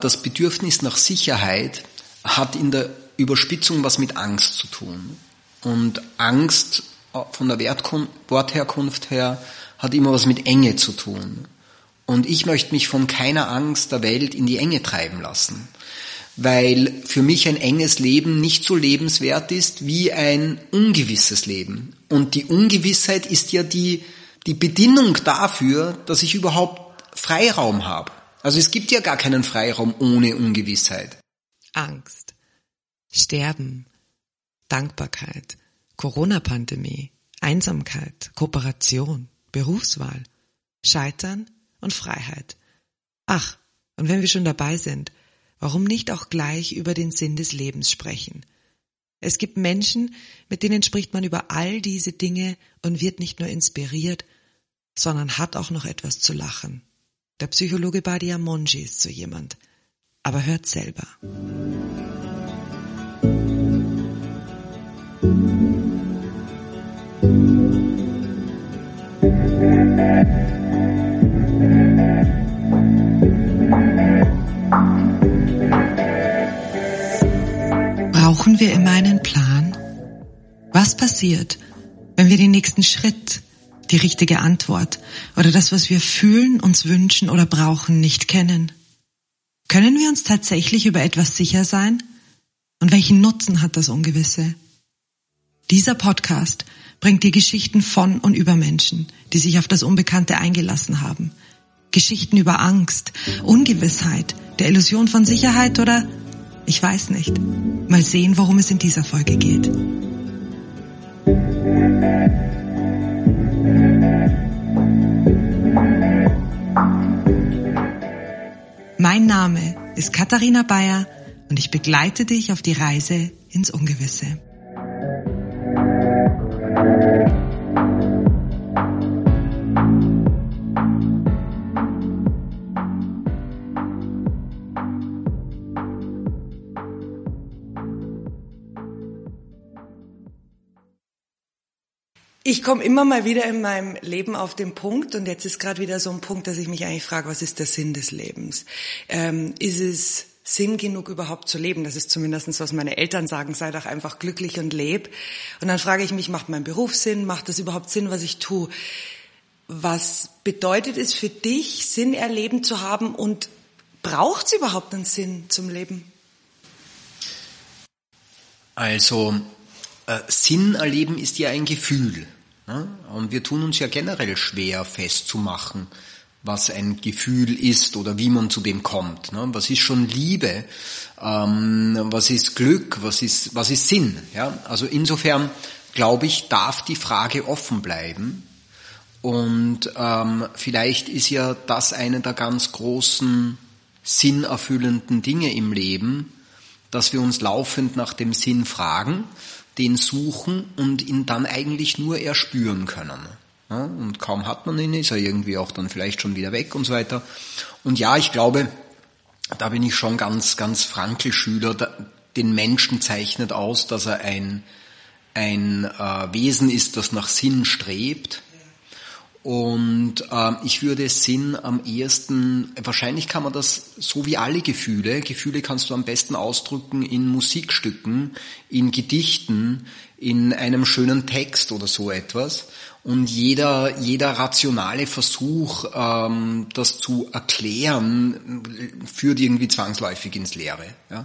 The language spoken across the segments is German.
Das Bedürfnis nach Sicherheit hat in der Überspitzung was mit Angst zu tun. Und Angst von der Wortherkunft her hat immer was mit Enge zu tun. Und ich möchte mich von keiner Angst der Welt in die Enge treiben lassen, weil für mich ein enges Leben nicht so lebenswert ist wie ein ungewisses Leben. Und die Ungewissheit ist ja die, die Bedingung dafür, dass ich überhaupt Freiraum habe. Also es gibt ja gar keinen Freiraum ohne Ungewissheit. Angst, Sterben, Dankbarkeit, Corona-Pandemie, Einsamkeit, Kooperation, Berufswahl, Scheitern und Freiheit. Ach, und wenn wir schon dabei sind, warum nicht auch gleich über den Sinn des Lebens sprechen? Es gibt Menschen, mit denen spricht man über all diese Dinge und wird nicht nur inspiriert, sondern hat auch noch etwas zu lachen. Der Psychologe Badia Monji ist so jemand. Aber hört selber. Brauchen wir immer einen Plan? Was passiert, wenn wir den nächsten Schritt die richtige Antwort oder das, was wir fühlen, uns wünschen oder brauchen, nicht kennen? Können wir uns tatsächlich über etwas sicher sein? Und welchen Nutzen hat das Ungewisse? Dieser Podcast bringt dir Geschichten von und über Menschen, die sich auf das Unbekannte eingelassen haben. Geschichten über Angst, Ungewissheit, der Illusion von Sicherheit oder ich weiß nicht. Mal sehen, worum es in dieser Folge geht. Mein Name ist Katharina Bayer und ich begleite dich auf die Reise ins Ungewisse. Ich komme immer mal wieder in meinem Leben auf den Punkt, und jetzt ist gerade wieder so ein Punkt, dass ich mich eigentlich frage, was ist der Sinn des Lebens? Ähm, ist es Sinn genug überhaupt zu leben? Das ist zumindestens was meine Eltern sagen, sei doch einfach glücklich und leb. Und dann frage ich mich, macht mein Beruf Sinn? Macht das überhaupt Sinn, was ich tue? Was bedeutet es für dich, Sinn erleben zu haben und braucht es überhaupt einen Sinn zum Leben? Also äh, Sinn erleben ist ja ein Gefühl. Und wir tun uns ja generell schwer festzumachen, was ein Gefühl ist oder wie man zu dem kommt. Ne? Was ist schon Liebe? Ähm, was ist Glück? Was ist, was ist Sinn? Also insofern glaube ich, darf die Frage offen bleiben. Und ähm, vielleicht ist ja das eine der ganz großen sinnerfüllenden Dinge im Leben, dass wir uns laufend nach dem Sinn fragen den suchen und ihn dann eigentlich nur erspüren können. Ja, und kaum hat man ihn, ist er irgendwie auch dann vielleicht schon wieder weg und so weiter. Und ja, ich glaube, da bin ich schon ganz, ganz Frankel-Schüler. Den Menschen zeichnet aus, dass er ein, ein äh, Wesen ist, das nach Sinn strebt und äh, ich würde Sinn am ehesten, wahrscheinlich kann man das so wie alle Gefühle, Gefühle kannst du am besten ausdrücken in Musikstücken, in Gedichten, in einem schönen Text oder so etwas. Und jeder, jeder rationale Versuch, ähm, das zu erklären, führt irgendwie zwangsläufig ins Leere. Ja?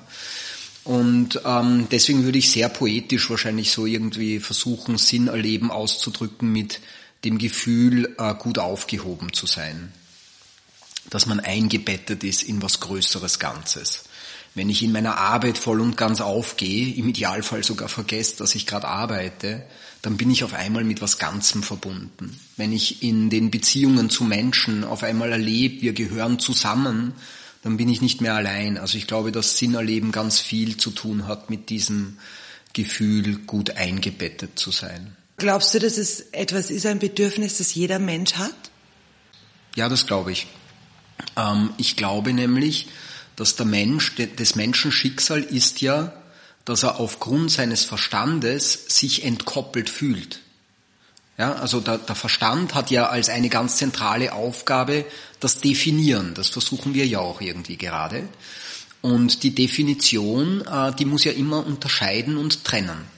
Und ähm, deswegen würde ich sehr poetisch wahrscheinlich so irgendwie versuchen, Sinn erleben auszudrücken mit dem Gefühl, äh, gut aufgehoben zu sein. Dass man eingebettet ist in was Größeres Ganzes. Wenn ich in meiner Arbeit voll und ganz aufgehe, im Idealfall sogar vergesse, dass ich gerade arbeite, dann bin ich auf einmal mit was Ganzem verbunden. Wenn ich in den Beziehungen zu Menschen auf einmal erlebe, wir gehören zusammen, dann bin ich nicht mehr allein. Also ich glaube, dass Sinnerleben ganz viel zu tun hat mit diesem Gefühl, gut eingebettet zu sein. Glaubst du, dass es etwas ist, ein Bedürfnis, das jeder Mensch hat? Ja, das glaube ich. Ähm, ich glaube nämlich, dass der Mensch, des Menschen Schicksal ist ja, dass er aufgrund seines Verstandes sich entkoppelt fühlt. Ja, also der, der Verstand hat ja als eine ganz zentrale Aufgabe das Definieren. Das versuchen wir ja auch irgendwie gerade. Und die Definition, äh, die muss ja immer unterscheiden und trennen.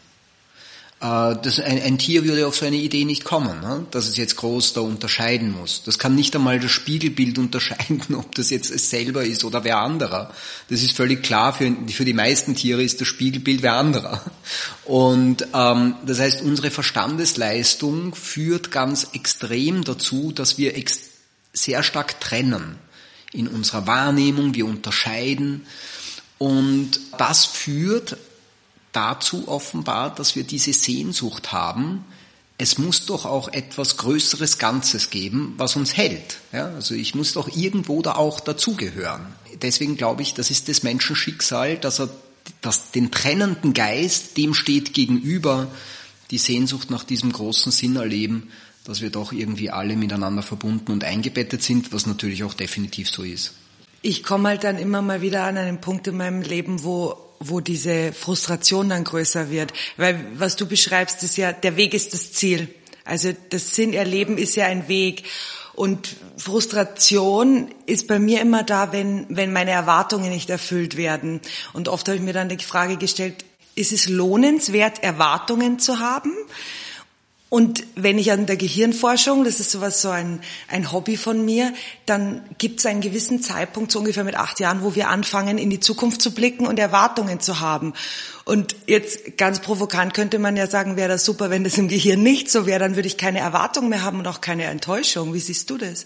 Äh, das, ein, ein, Tier würde auf so eine Idee nicht kommen, ne? dass es jetzt groß da unterscheiden muss. Das kann nicht einmal das Spiegelbild unterscheiden, ob das jetzt es selber ist oder wer anderer. Das ist völlig klar, für, für die meisten Tiere ist das Spiegelbild wer anderer. Und ähm, das heißt, unsere Verstandesleistung führt ganz extrem dazu, dass wir sehr stark trennen in unserer Wahrnehmung, wir unterscheiden. Und das führt dazu offenbar, dass wir diese Sehnsucht haben, es muss doch auch etwas Größeres Ganzes geben, was uns hält. Ja, also ich muss doch irgendwo da auch dazugehören. Deswegen glaube ich, das ist das Menschenschicksal, dass er dass den trennenden Geist, dem steht gegenüber die Sehnsucht nach diesem großen Sinn erleben, dass wir doch irgendwie alle miteinander verbunden und eingebettet sind, was natürlich auch definitiv so ist. Ich komme halt dann immer mal wieder an einen Punkt in meinem Leben, wo wo diese Frustration dann größer wird. Weil was du beschreibst, ist ja, der Weg ist das Ziel. Also das Sinnerleben ist ja ein Weg. Und Frustration ist bei mir immer da, wenn, wenn meine Erwartungen nicht erfüllt werden. Und oft habe ich mir dann die Frage gestellt, ist es lohnenswert, Erwartungen zu haben? Und wenn ich an der Gehirnforschung, das ist sowas so ein, ein Hobby von mir, dann gibt es einen gewissen Zeitpunkt, so ungefähr mit acht Jahren, wo wir anfangen, in die Zukunft zu blicken und Erwartungen zu haben. Und jetzt ganz provokant könnte man ja sagen, wäre das super, wenn das im Gehirn nicht so wäre, dann würde ich keine Erwartung mehr haben und auch keine Enttäuschung. Wie siehst du das?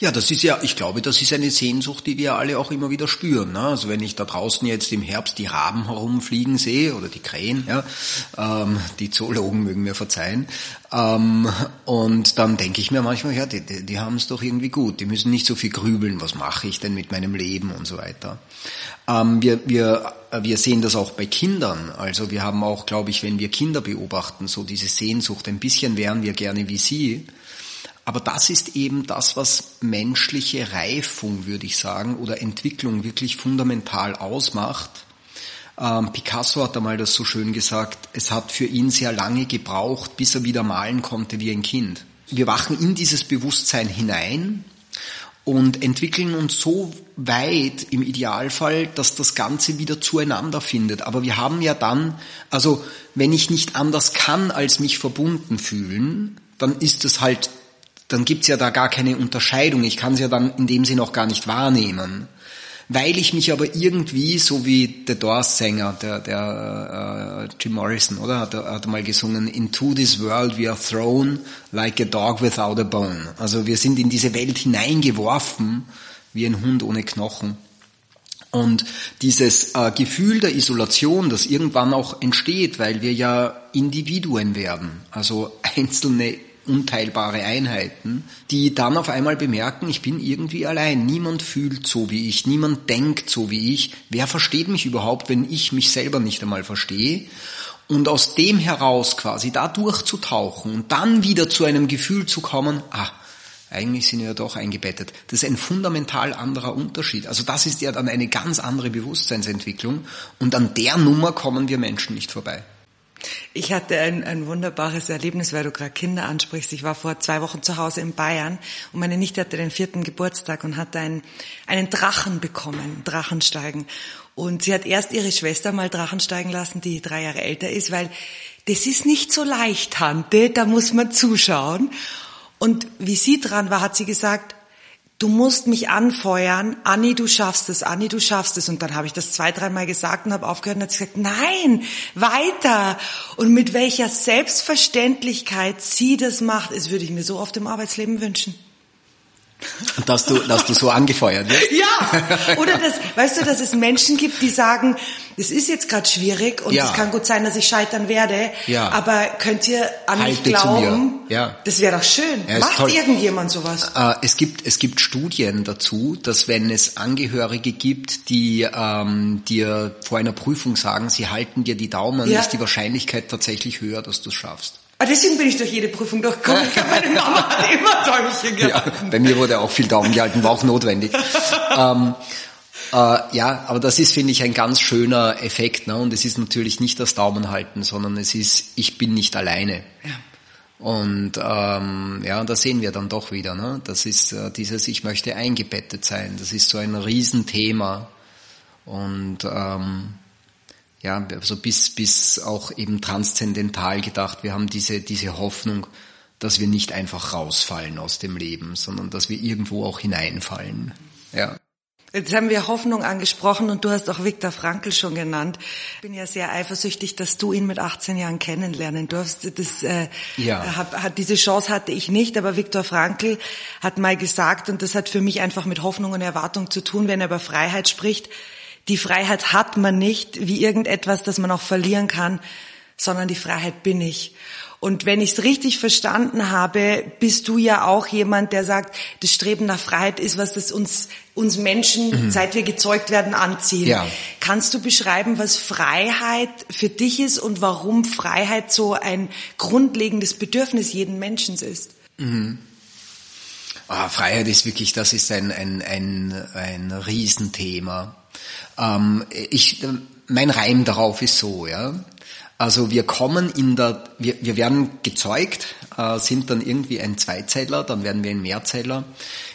Ja, das ist ja, ich glaube, das ist eine Sehnsucht, die wir alle auch immer wieder spüren. Ne? Also wenn ich da draußen jetzt im Herbst die Raben herumfliegen sehe oder die Krähen, ja, ähm, die Zoologen mögen mir verzeihen, ähm, und dann denke ich mir manchmal, ja, die, die, die haben es doch irgendwie gut. Die müssen nicht so viel grübeln, was mache ich denn mit meinem Leben und so weiter. Ähm, wir, wir, wir sehen das auch bei Kindern. Also wir haben auch, glaube ich, wenn wir Kinder beobachten, so diese Sehnsucht. Ein bisschen wären wir gerne wie sie. Aber das ist eben das, was menschliche Reifung, würde ich sagen, oder Entwicklung wirklich fundamental ausmacht. Ähm, Picasso hat einmal das so schön gesagt, es hat für ihn sehr lange gebraucht, bis er wieder malen konnte wie ein Kind. Wir wachen in dieses Bewusstsein hinein und entwickeln uns so weit im Idealfall, dass das Ganze wieder zueinander findet. Aber wir haben ja dann, also wenn ich nicht anders kann, als mich verbunden fühlen, dann ist es halt dann gibt's ja da gar keine Unterscheidung. Ich kann es ja dann in dem Sinne auch gar nicht wahrnehmen. Weil ich mich aber irgendwie, so wie der Doors-Sänger, der, der äh, Jim Morrison, oder? Hat, hat mal gesungen, Into this world we are thrown like a dog without a bone. Also wir sind in diese Welt hineingeworfen, wie ein Hund ohne Knochen. Und dieses äh, Gefühl der Isolation, das irgendwann auch entsteht, weil wir ja Individuen werden, also einzelne unteilbare Einheiten, die dann auf einmal bemerken, ich bin irgendwie allein, niemand fühlt so wie ich, niemand denkt so wie ich, wer versteht mich überhaupt, wenn ich mich selber nicht einmal verstehe? Und aus dem heraus quasi da durchzutauchen und dann wieder zu einem Gefühl zu kommen, ah, eigentlich sind wir doch eingebettet. Das ist ein fundamental anderer Unterschied. Also das ist ja dann eine ganz andere Bewusstseinsentwicklung und an der Nummer kommen wir Menschen nicht vorbei. Ich hatte ein, ein wunderbares Erlebnis, weil du gerade Kinder ansprichst. Ich war vor zwei Wochen zu Hause in Bayern und meine Nichte hatte den vierten Geburtstag und hat einen, einen Drachen bekommen, Drachensteigen. Und sie hat erst ihre Schwester mal Drachen steigen lassen, die drei Jahre älter ist, weil das ist nicht so leicht, Tante, da muss man zuschauen. Und wie sie dran war, hat sie gesagt, du musst mich anfeuern, Anni, du schaffst es, Anni, du schaffst es. Und dann habe ich das zwei, dreimal gesagt und habe aufgehört und hat gesagt, nein, weiter. Und mit welcher Selbstverständlichkeit sie das macht, das würde ich mir so oft im Arbeitsleben wünschen. Dass du, dass du so angefeuert wirst. Ja, oder das, weißt du, dass es Menschen gibt, die sagen, es ist jetzt gerade schwierig und ja. es kann gut sein, dass ich scheitern werde, ja. aber könnt ihr an Halte mich glauben? Ja. Das wäre doch schön. Ja, Macht irgendjemand sowas? Äh, es gibt, es gibt Studien dazu, dass wenn es Angehörige gibt, die ähm, dir vor einer Prüfung sagen, sie halten dir die Daumen, ist die Wahrscheinlichkeit tatsächlich höher, dass du es schaffst. Ah, deswegen bin ich durch jede Prüfung durchgekommen. Meine Mama hat immer Däumchen gehalten. Ja, bei mir wurde auch viel Daumen gehalten, war auch notwendig. ähm, äh, ja, aber das ist, finde ich, ein ganz schöner Effekt. Ne? Und es ist natürlich nicht das Daumenhalten, sondern es ist, ich bin nicht alleine. Ja. Und ähm, ja, da sehen wir dann doch wieder, ne? das ist äh, dieses Ich möchte eingebettet sein. Das ist so ein Riesenthema. Und ähm, ja, also bis, bis auch eben transzendental gedacht, wir haben diese, diese Hoffnung, dass wir nicht einfach rausfallen aus dem Leben, sondern dass wir irgendwo auch hineinfallen. Ja. Jetzt haben wir Hoffnung angesprochen und du hast auch Viktor Frankl schon genannt. Ich bin ja sehr eifersüchtig, dass du ihn mit 18 Jahren kennenlernen durfst. Das, äh, ja. hat, hat, diese Chance hatte ich nicht, aber Viktor Frankl hat mal gesagt, und das hat für mich einfach mit Hoffnung und Erwartung zu tun, wenn er über Freiheit spricht. Die Freiheit hat man nicht wie irgendetwas, das man auch verlieren kann, sondern die Freiheit bin ich. Und wenn ich es richtig verstanden habe, bist du ja auch jemand, der sagt, das Streben nach Freiheit ist was, das uns, uns Menschen, mhm. seit wir gezeugt werden, anziehen. Ja. Kannst du beschreiben, was Freiheit für dich ist und warum Freiheit so ein grundlegendes Bedürfnis jeden Menschen ist? Mhm. Oh, Freiheit ist wirklich, das ist ein, ein, ein, ein Riesenthema. Ähm, ich, mein Reim darauf ist so, ja. Also wir kommen in der, wir, wir werden gezeugt, äh, sind dann irgendwie ein Zweizeiler, dann werden wir ein Mehrzeiler.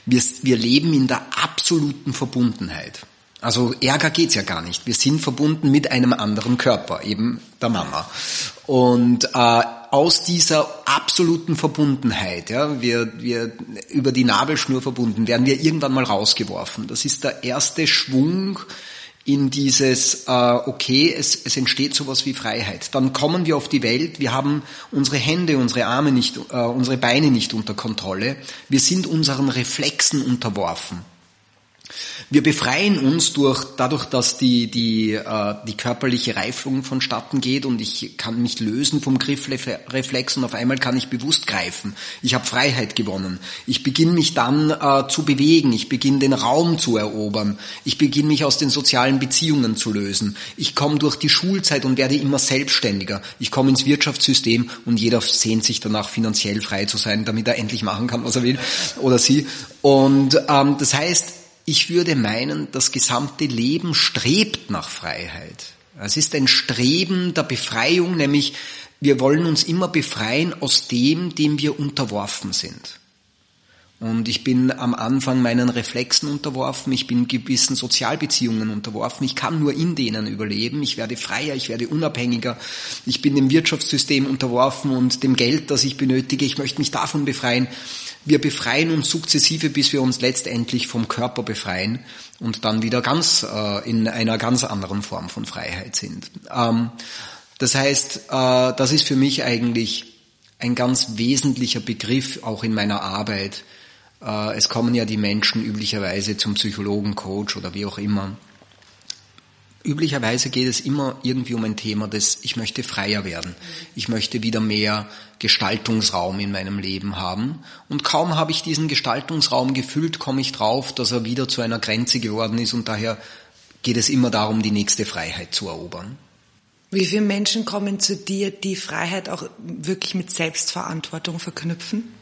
Wir, wir leben in der absoluten Verbundenheit. Also Ärger geht's ja gar nicht. Wir sind verbunden mit einem anderen Körper, eben der Mama. Und äh, aus dieser absoluten Verbundenheit, ja, wir, wir über die Nabelschnur verbunden, werden wir irgendwann mal rausgeworfen. Das ist der erste Schwung in dieses, äh, okay, es, es entsteht sowas wie Freiheit. Dann kommen wir auf die Welt, wir haben unsere Hände, unsere Arme nicht, äh, unsere Beine nicht unter Kontrolle, wir sind unseren Reflexen unterworfen. Wir befreien uns durch, dadurch, dass die, die, äh, die körperliche Reifung vonstatten geht und ich kann mich lösen vom Griffreflex und auf einmal kann ich bewusst greifen. Ich habe Freiheit gewonnen. Ich beginne mich dann äh, zu bewegen. Ich beginne den Raum zu erobern. Ich beginne mich aus den sozialen Beziehungen zu lösen. Ich komme durch die Schulzeit und werde immer selbstständiger. Ich komme ins Wirtschaftssystem und jeder sehnt sich danach, finanziell frei zu sein, damit er endlich machen kann, was er will oder sie. Und ähm, das heißt, ich würde meinen, das gesamte Leben strebt nach Freiheit. Es ist ein Streben der Befreiung, nämlich wir wollen uns immer befreien aus dem, dem wir unterworfen sind. Und ich bin am Anfang meinen Reflexen unterworfen, ich bin gewissen Sozialbeziehungen unterworfen, ich kann nur in denen überleben, ich werde freier, ich werde unabhängiger, ich bin dem Wirtschaftssystem unterworfen und dem Geld, das ich benötige, ich möchte mich davon befreien. Wir befreien uns sukzessive, bis wir uns letztendlich vom Körper befreien und dann wieder ganz äh, in einer ganz anderen Form von Freiheit sind. Ähm, das heißt, äh, das ist für mich eigentlich ein ganz wesentlicher Begriff auch in meiner Arbeit. Äh, es kommen ja die Menschen üblicherweise zum Psychologen, Coach oder wie auch immer Üblicherweise geht es immer irgendwie um ein Thema des, ich möchte freier werden. Ich möchte wieder mehr Gestaltungsraum in meinem Leben haben. Und kaum habe ich diesen Gestaltungsraum gefüllt, komme ich drauf, dass er wieder zu einer Grenze geworden ist und daher geht es immer darum, die nächste Freiheit zu erobern. Wie viele Menschen kommen zu dir, die Freiheit auch wirklich mit Selbstverantwortung verknüpfen?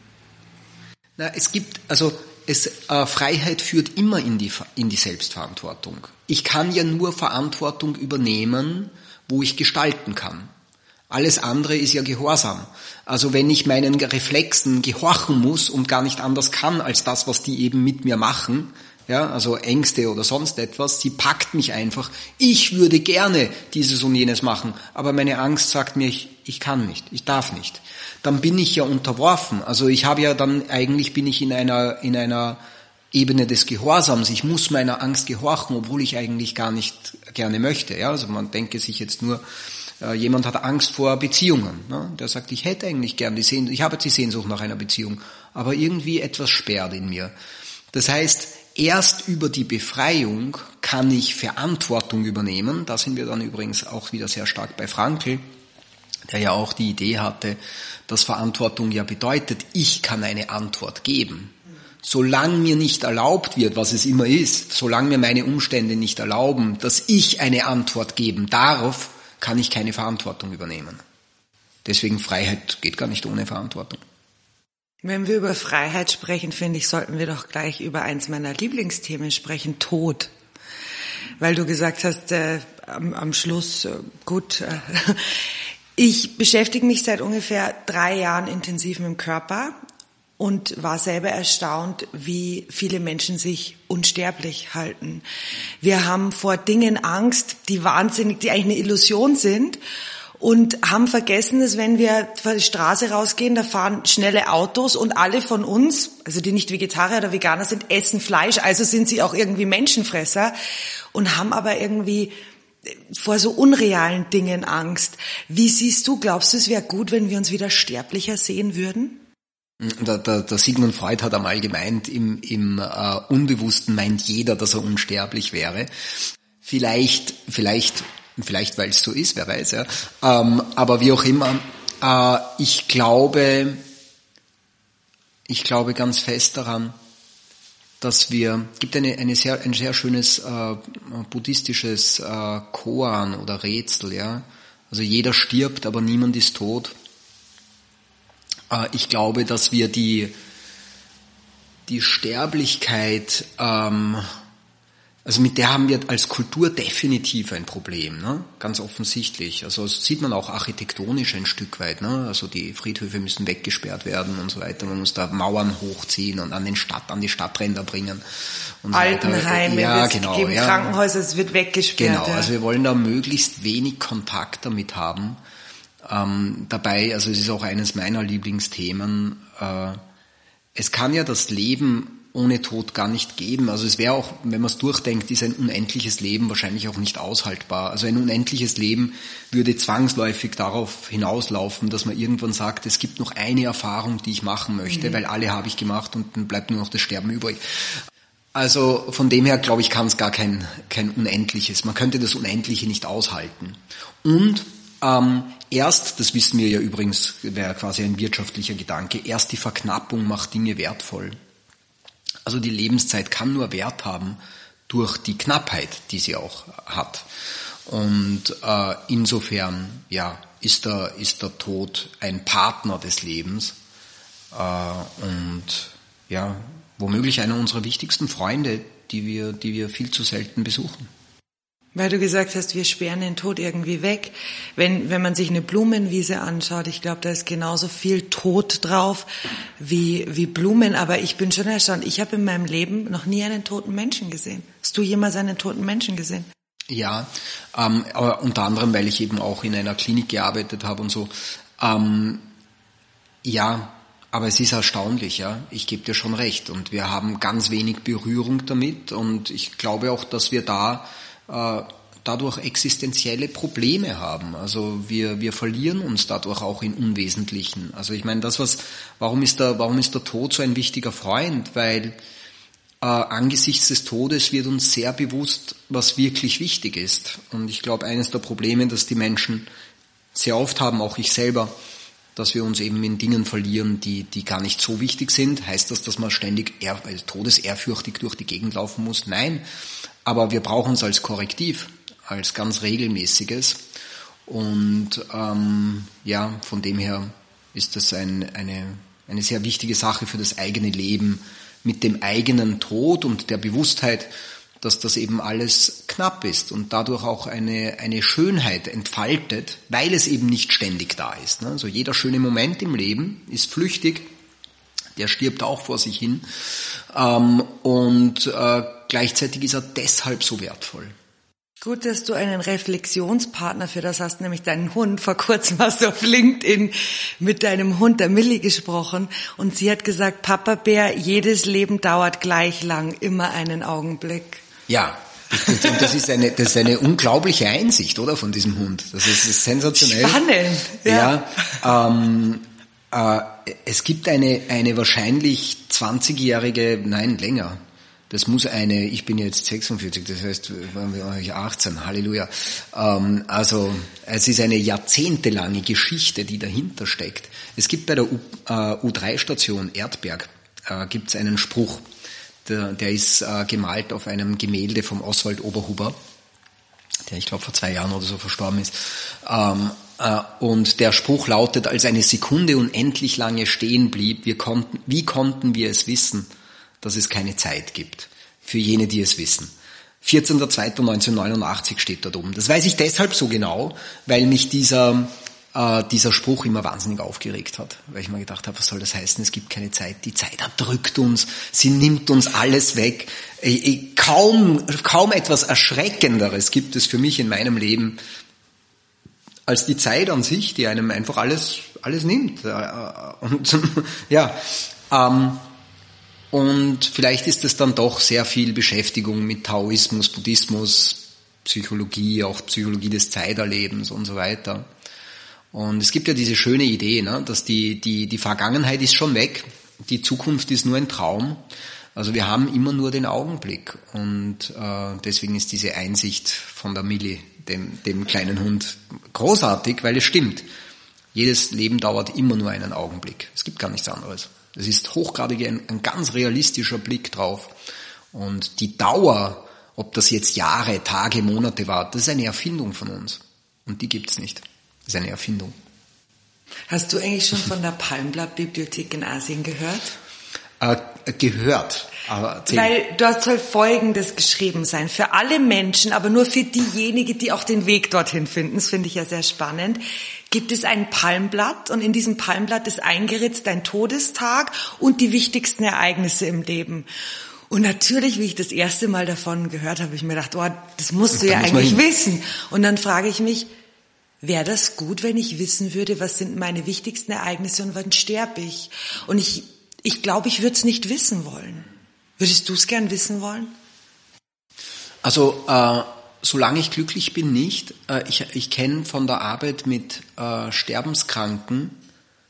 Na, es gibt, also es, äh, Freiheit führt immer in die, in die Selbstverantwortung. Ich kann ja nur Verantwortung übernehmen, wo ich gestalten kann. Alles andere ist ja Gehorsam. Also wenn ich meinen Reflexen gehorchen muss und gar nicht anders kann als das, was die eben mit mir machen, ja, also Ängste oder sonst etwas, sie packt mich einfach. Ich würde gerne dieses und jenes machen, aber meine Angst sagt mir, ich, ich kann nicht, ich darf nicht. Dann bin ich ja unterworfen. Also ich habe ja dann, eigentlich bin ich in einer, in einer Ebene des Gehorsams. Ich muss meiner Angst gehorchen, obwohl ich eigentlich gar nicht gerne möchte. Ja, also man denke sich jetzt nur, äh, jemand hat Angst vor Beziehungen. Ne? Der sagt, ich hätte eigentlich gern die Sehnsucht, ich habe die Sehnsucht nach einer Beziehung, aber irgendwie etwas sperrt in mir. Das heißt, erst über die Befreiung kann ich Verantwortung übernehmen. Da sind wir dann übrigens auch wieder sehr stark bei Frankl, der ja auch die Idee hatte, dass Verantwortung ja bedeutet, ich kann eine Antwort geben. Solange mir nicht erlaubt wird, was es immer ist, solange mir meine Umstände nicht erlauben, dass ich eine Antwort geben darf, kann ich keine Verantwortung übernehmen. Deswegen Freiheit geht gar nicht ohne Verantwortung. Wenn wir über Freiheit sprechen, finde ich, sollten wir doch gleich über eins meiner Lieblingsthemen sprechen, Tod. Weil du gesagt hast, äh, am, am, Schluss, äh, gut, äh, ich beschäftige mich seit ungefähr drei Jahren intensiv mit dem Körper und war selber erstaunt, wie viele Menschen sich unsterblich halten. Wir haben vor Dingen Angst, die wahnsinnig, die eigentlich eine Illusion sind und haben vergessen, dass wenn wir vor die Straße rausgehen, da fahren schnelle Autos und alle von uns, also die nicht Vegetarier oder Veganer sind, essen Fleisch, also sind sie auch irgendwie Menschenfresser und haben aber irgendwie vor so unrealen Dingen Angst. Wie siehst du, glaubst du, es wäre gut, wenn wir uns wieder sterblicher sehen würden? Der, der, der Sigmund Freud hat einmal gemeint, im, im äh, Unbewussten meint jeder, dass er unsterblich wäre. Vielleicht, vielleicht, vielleicht weil es so ist, wer weiß, ja. Ähm, aber wie auch immer, äh, ich glaube, ich glaube ganz fest daran, dass wir, gibt eine, eine sehr, ein sehr schönes äh, buddhistisches äh, Koan oder Rätsel, ja. Also jeder stirbt, aber niemand ist tot. Äh, ich glaube, dass wir die, die Sterblichkeit ähm, also mit der haben wir als Kultur definitiv ein Problem, ne? ganz offensichtlich. Also das sieht man auch architektonisch ein Stück weit. Ne? Also die Friedhöfe müssen weggesperrt werden und so weiter. Man muss da Mauern hochziehen und an den Stadt, an die Stadtränder bringen. Und Altenheime, so ja, genau, geben ja. Krankenhäuser, es wird weggesperrt. Genau, ja. also wir wollen da möglichst wenig Kontakt damit haben. Ähm, dabei, also es ist auch eines meiner Lieblingsthemen. Äh, es kann ja das Leben ohne Tod gar nicht geben. Also es wäre auch, wenn man es durchdenkt, ist ein unendliches Leben wahrscheinlich auch nicht aushaltbar. Also ein unendliches Leben würde zwangsläufig darauf hinauslaufen, dass man irgendwann sagt, es gibt noch eine Erfahrung, die ich machen möchte, mhm. weil alle habe ich gemacht und dann bleibt nur noch das Sterben übrig. Also von dem her, glaube ich, kann es gar kein, kein Unendliches. Man könnte das Unendliche nicht aushalten. Und ähm, erst, das wissen wir ja übrigens, wäre quasi ein wirtschaftlicher Gedanke, erst die Verknappung macht Dinge wertvoll. Also die Lebenszeit kann nur Wert haben durch die Knappheit, die sie auch hat. Und äh, insofern ja, ist, der, ist der Tod ein Partner des Lebens äh, und ja, womöglich einer unserer wichtigsten Freunde, die wir, die wir viel zu selten besuchen. Weil du gesagt hast, wir sperren den Tod irgendwie weg. Wenn, wenn man sich eine Blumenwiese anschaut, ich glaube, da ist genauso viel Tod drauf wie, wie Blumen. Aber ich bin schon erstaunt. Ich habe in meinem Leben noch nie einen toten Menschen gesehen. Hast du jemals einen toten Menschen gesehen? Ja, ähm, aber unter anderem, weil ich eben auch in einer Klinik gearbeitet habe und so. Ähm, ja, aber es ist erstaunlich, ja. Ich gebe dir schon recht. Und wir haben ganz wenig Berührung damit. Und ich glaube auch, dass wir da dadurch existenzielle Probleme haben. Also wir, wir verlieren uns dadurch auch in Unwesentlichen. Also ich meine, das was, warum ist der, warum ist der Tod so ein wichtiger Freund? Weil äh, angesichts des Todes wird uns sehr bewusst, was wirklich wichtig ist. Und ich glaube, eines der Probleme, dass die Menschen sehr oft haben, auch ich selber, dass wir uns eben in Dingen verlieren, die, die gar nicht so wichtig sind. Heißt das, dass man ständig ehr, also todesehrfürchtig durch die Gegend laufen muss? Nein. Aber wir brauchen es als Korrektiv, als ganz regelmäßiges. Und ähm, ja, von dem her ist das ein, eine, eine sehr wichtige Sache für das eigene Leben mit dem eigenen Tod und der Bewusstheit, dass das eben alles knapp ist und dadurch auch eine, eine Schönheit entfaltet, weil es eben nicht ständig da ist. Ne? Also jeder schöne Moment im Leben ist flüchtig, der stirbt auch vor sich hin ähm, und äh, Gleichzeitig ist er deshalb so wertvoll. Gut, dass du einen Reflexionspartner für das hast, nämlich deinen Hund. Vor kurzem hast du auf LinkedIn mit deinem Hund, der Millie, gesprochen und sie hat gesagt, Papa Bär, jedes Leben dauert gleich lang, immer einen Augenblick. Ja, das ist eine, das ist eine unglaubliche Einsicht, oder, von diesem Hund. Das ist, sensationell. Spannend. Ja. ja ähm, äh, es gibt eine, eine wahrscheinlich 20-jährige, nein, länger, das muss eine, ich bin jetzt 46, das heißt, waren wir 18, Halleluja. Ähm, also es ist eine jahrzehntelange Geschichte, die dahinter steckt. Es gibt bei der U, äh, U3-Station Erdberg äh, gibt es einen Spruch, der, der ist äh, gemalt auf einem Gemälde vom Oswald Oberhuber, der ich glaube vor zwei Jahren oder so verstorben ist. Ähm, äh, und der Spruch lautet, als eine Sekunde unendlich lange stehen blieb, wir konnten, wie konnten wir es wissen? dass es keine Zeit gibt. Für jene, die es wissen. 14.02.1989 steht dort oben. Das weiß ich deshalb so genau, weil mich dieser, äh, dieser Spruch immer wahnsinnig aufgeregt hat, weil ich mir gedacht habe, was soll das heißen? Es gibt keine Zeit. Die Zeit erdrückt uns, sie nimmt uns alles weg. Ich, ich, kaum, kaum etwas Erschreckenderes gibt es für mich in meinem Leben als die Zeit an sich, die einem einfach alles alles nimmt. Äh, und ja, ähm, und vielleicht ist es dann doch sehr viel Beschäftigung mit Taoismus, Buddhismus, Psychologie, auch Psychologie des Zeiterlebens und so weiter. Und es gibt ja diese schöne Idee, ne, dass die, die, die Vergangenheit ist schon weg, die Zukunft ist nur ein Traum. Also wir haben immer nur den Augenblick und äh, deswegen ist diese Einsicht von der Millie, dem, dem kleinen Hund, großartig, weil es stimmt. Jedes Leben dauert immer nur einen Augenblick. Es gibt gar nichts anderes. Es ist hochgradig ein, ein ganz realistischer Blick drauf. Und die Dauer, ob das jetzt Jahre, Tage, Monate war, das ist eine Erfindung von uns. Und die gibt's nicht. Das ist eine Erfindung. Hast du eigentlich schon von der Palmblatt-Bibliothek in Asien gehört? Äh, gehört. Aber Weil dort soll Folgendes geschrieben sein. Für alle Menschen, aber nur für diejenigen, die auch den Weg dorthin finden. Das finde ich ja sehr spannend. Gibt es ein Palmblatt und in diesem Palmblatt ist eingeritzt dein Todestag und die wichtigsten Ereignisse im Leben. Und natürlich, wie ich das erste Mal davon gehört habe, ich mir gedacht, oh, das musst du ja eigentlich wissen. Und dann frage ich mich, wäre das gut, wenn ich wissen würde, was sind meine wichtigsten Ereignisse und wann sterbe ich? Und ich, ich glaube, ich würde es nicht wissen wollen. Würdest du es gern wissen wollen? Also, äh, solange ich glücklich bin, nicht. Äh, ich, ich kenne von der Arbeit mit äh, Sterbenskranken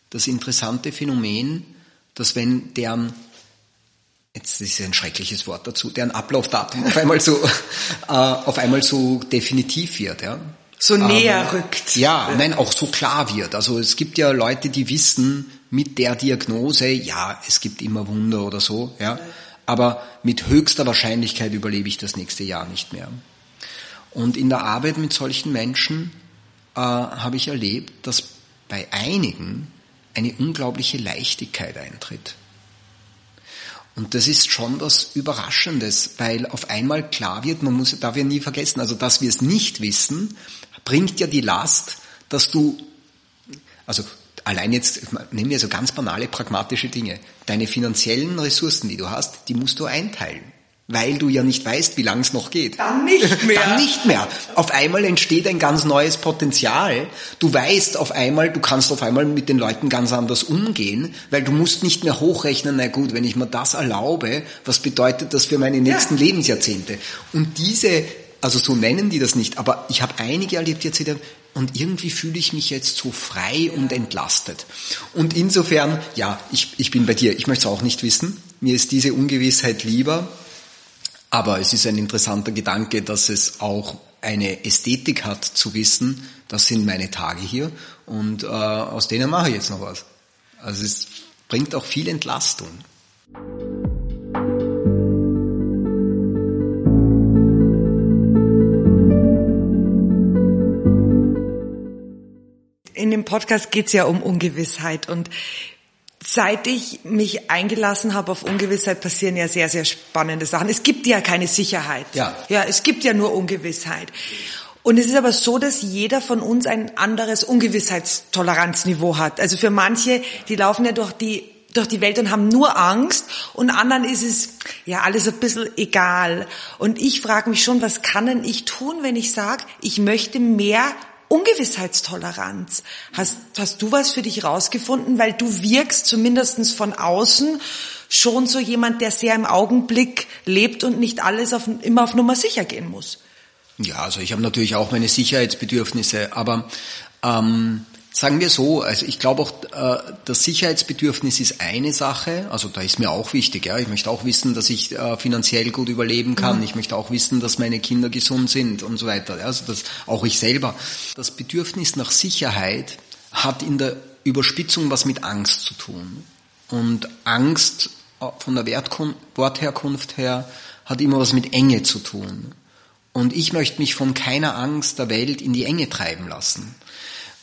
das interessante Phänomen, dass wenn deren jetzt ist ein schreckliches Wort dazu, deren Ablaufdatum auf einmal so äh, auf einmal so definitiv wird, ja so näher ähm, rückt. Ja, nein, auch so klar wird. Also es gibt ja Leute, die wissen mit der Diagnose, ja, es gibt immer Wunder oder so, ja, aber mit höchster Wahrscheinlichkeit überlebe ich das nächste Jahr nicht mehr. Und in der Arbeit mit solchen Menschen äh, habe ich erlebt, dass bei einigen eine unglaubliche Leichtigkeit eintritt. Und das ist schon was Überraschendes, weil auf einmal klar wird, man muss, darf ja nie vergessen, also dass wir es nicht wissen, bringt ja die Last, dass du, also allein jetzt, nehmen wir so ganz banale pragmatische Dinge, deine finanziellen Ressourcen, die du hast, die musst du einteilen weil du ja nicht weißt, wie lang es noch geht. Dann nicht mehr. Dann nicht mehr. Auf einmal entsteht ein ganz neues Potenzial. Du weißt auf einmal, du kannst auf einmal mit den Leuten ganz anders umgehen, weil du musst nicht mehr hochrechnen, na gut, wenn ich mir das erlaube, was bedeutet das für meine nächsten ja. Lebensjahrzehnte? Und diese, also so nennen die das nicht, aber ich habe einige erlebt jetzt wieder, und irgendwie fühle ich mich jetzt so frei und entlastet. Und insofern, ja, ich, ich bin bei dir. Ich möchte es auch nicht wissen. Mir ist diese Ungewissheit lieber. Aber es ist ein interessanter Gedanke, dass es auch eine Ästhetik hat zu wissen, das sind meine Tage hier und äh, aus denen mache ich jetzt noch was. Also es bringt auch viel Entlastung. In dem Podcast geht es ja um Ungewissheit und Seit ich mich eingelassen habe auf Ungewissheit, passieren ja sehr, sehr spannende Sachen. Es gibt ja keine Sicherheit. Ja. Ja, es gibt ja nur Ungewissheit. Und es ist aber so, dass jeder von uns ein anderes Ungewissheitstoleranzniveau hat. Also für manche, die laufen ja durch die durch die Welt und haben nur Angst und anderen ist es ja alles ein bisschen egal. Und ich frage mich schon, was kann denn ich tun, wenn ich sage, ich möchte mehr Ungewissheitstoleranz. Hast, hast du was für dich rausgefunden? Weil du wirkst zumindestens von außen schon so jemand, der sehr im Augenblick lebt und nicht alles auf, immer auf Nummer sicher gehen muss. Ja, also ich habe natürlich auch meine Sicherheitsbedürfnisse, aber ähm, Sagen wir so, also ich glaube auch, äh, das Sicherheitsbedürfnis ist eine Sache, also da ist mir auch wichtig, ja. Ich möchte auch wissen, dass ich äh, finanziell gut überleben kann. Mhm. Ich möchte auch wissen, dass meine Kinder gesund sind und so weiter. Also das auch ich selber. Das Bedürfnis nach Sicherheit hat in der Überspitzung was mit Angst zu tun. Und Angst äh, von der Wortherkunft her hat immer was mit Enge zu tun. Und ich möchte mich von keiner Angst der Welt in die Enge treiben lassen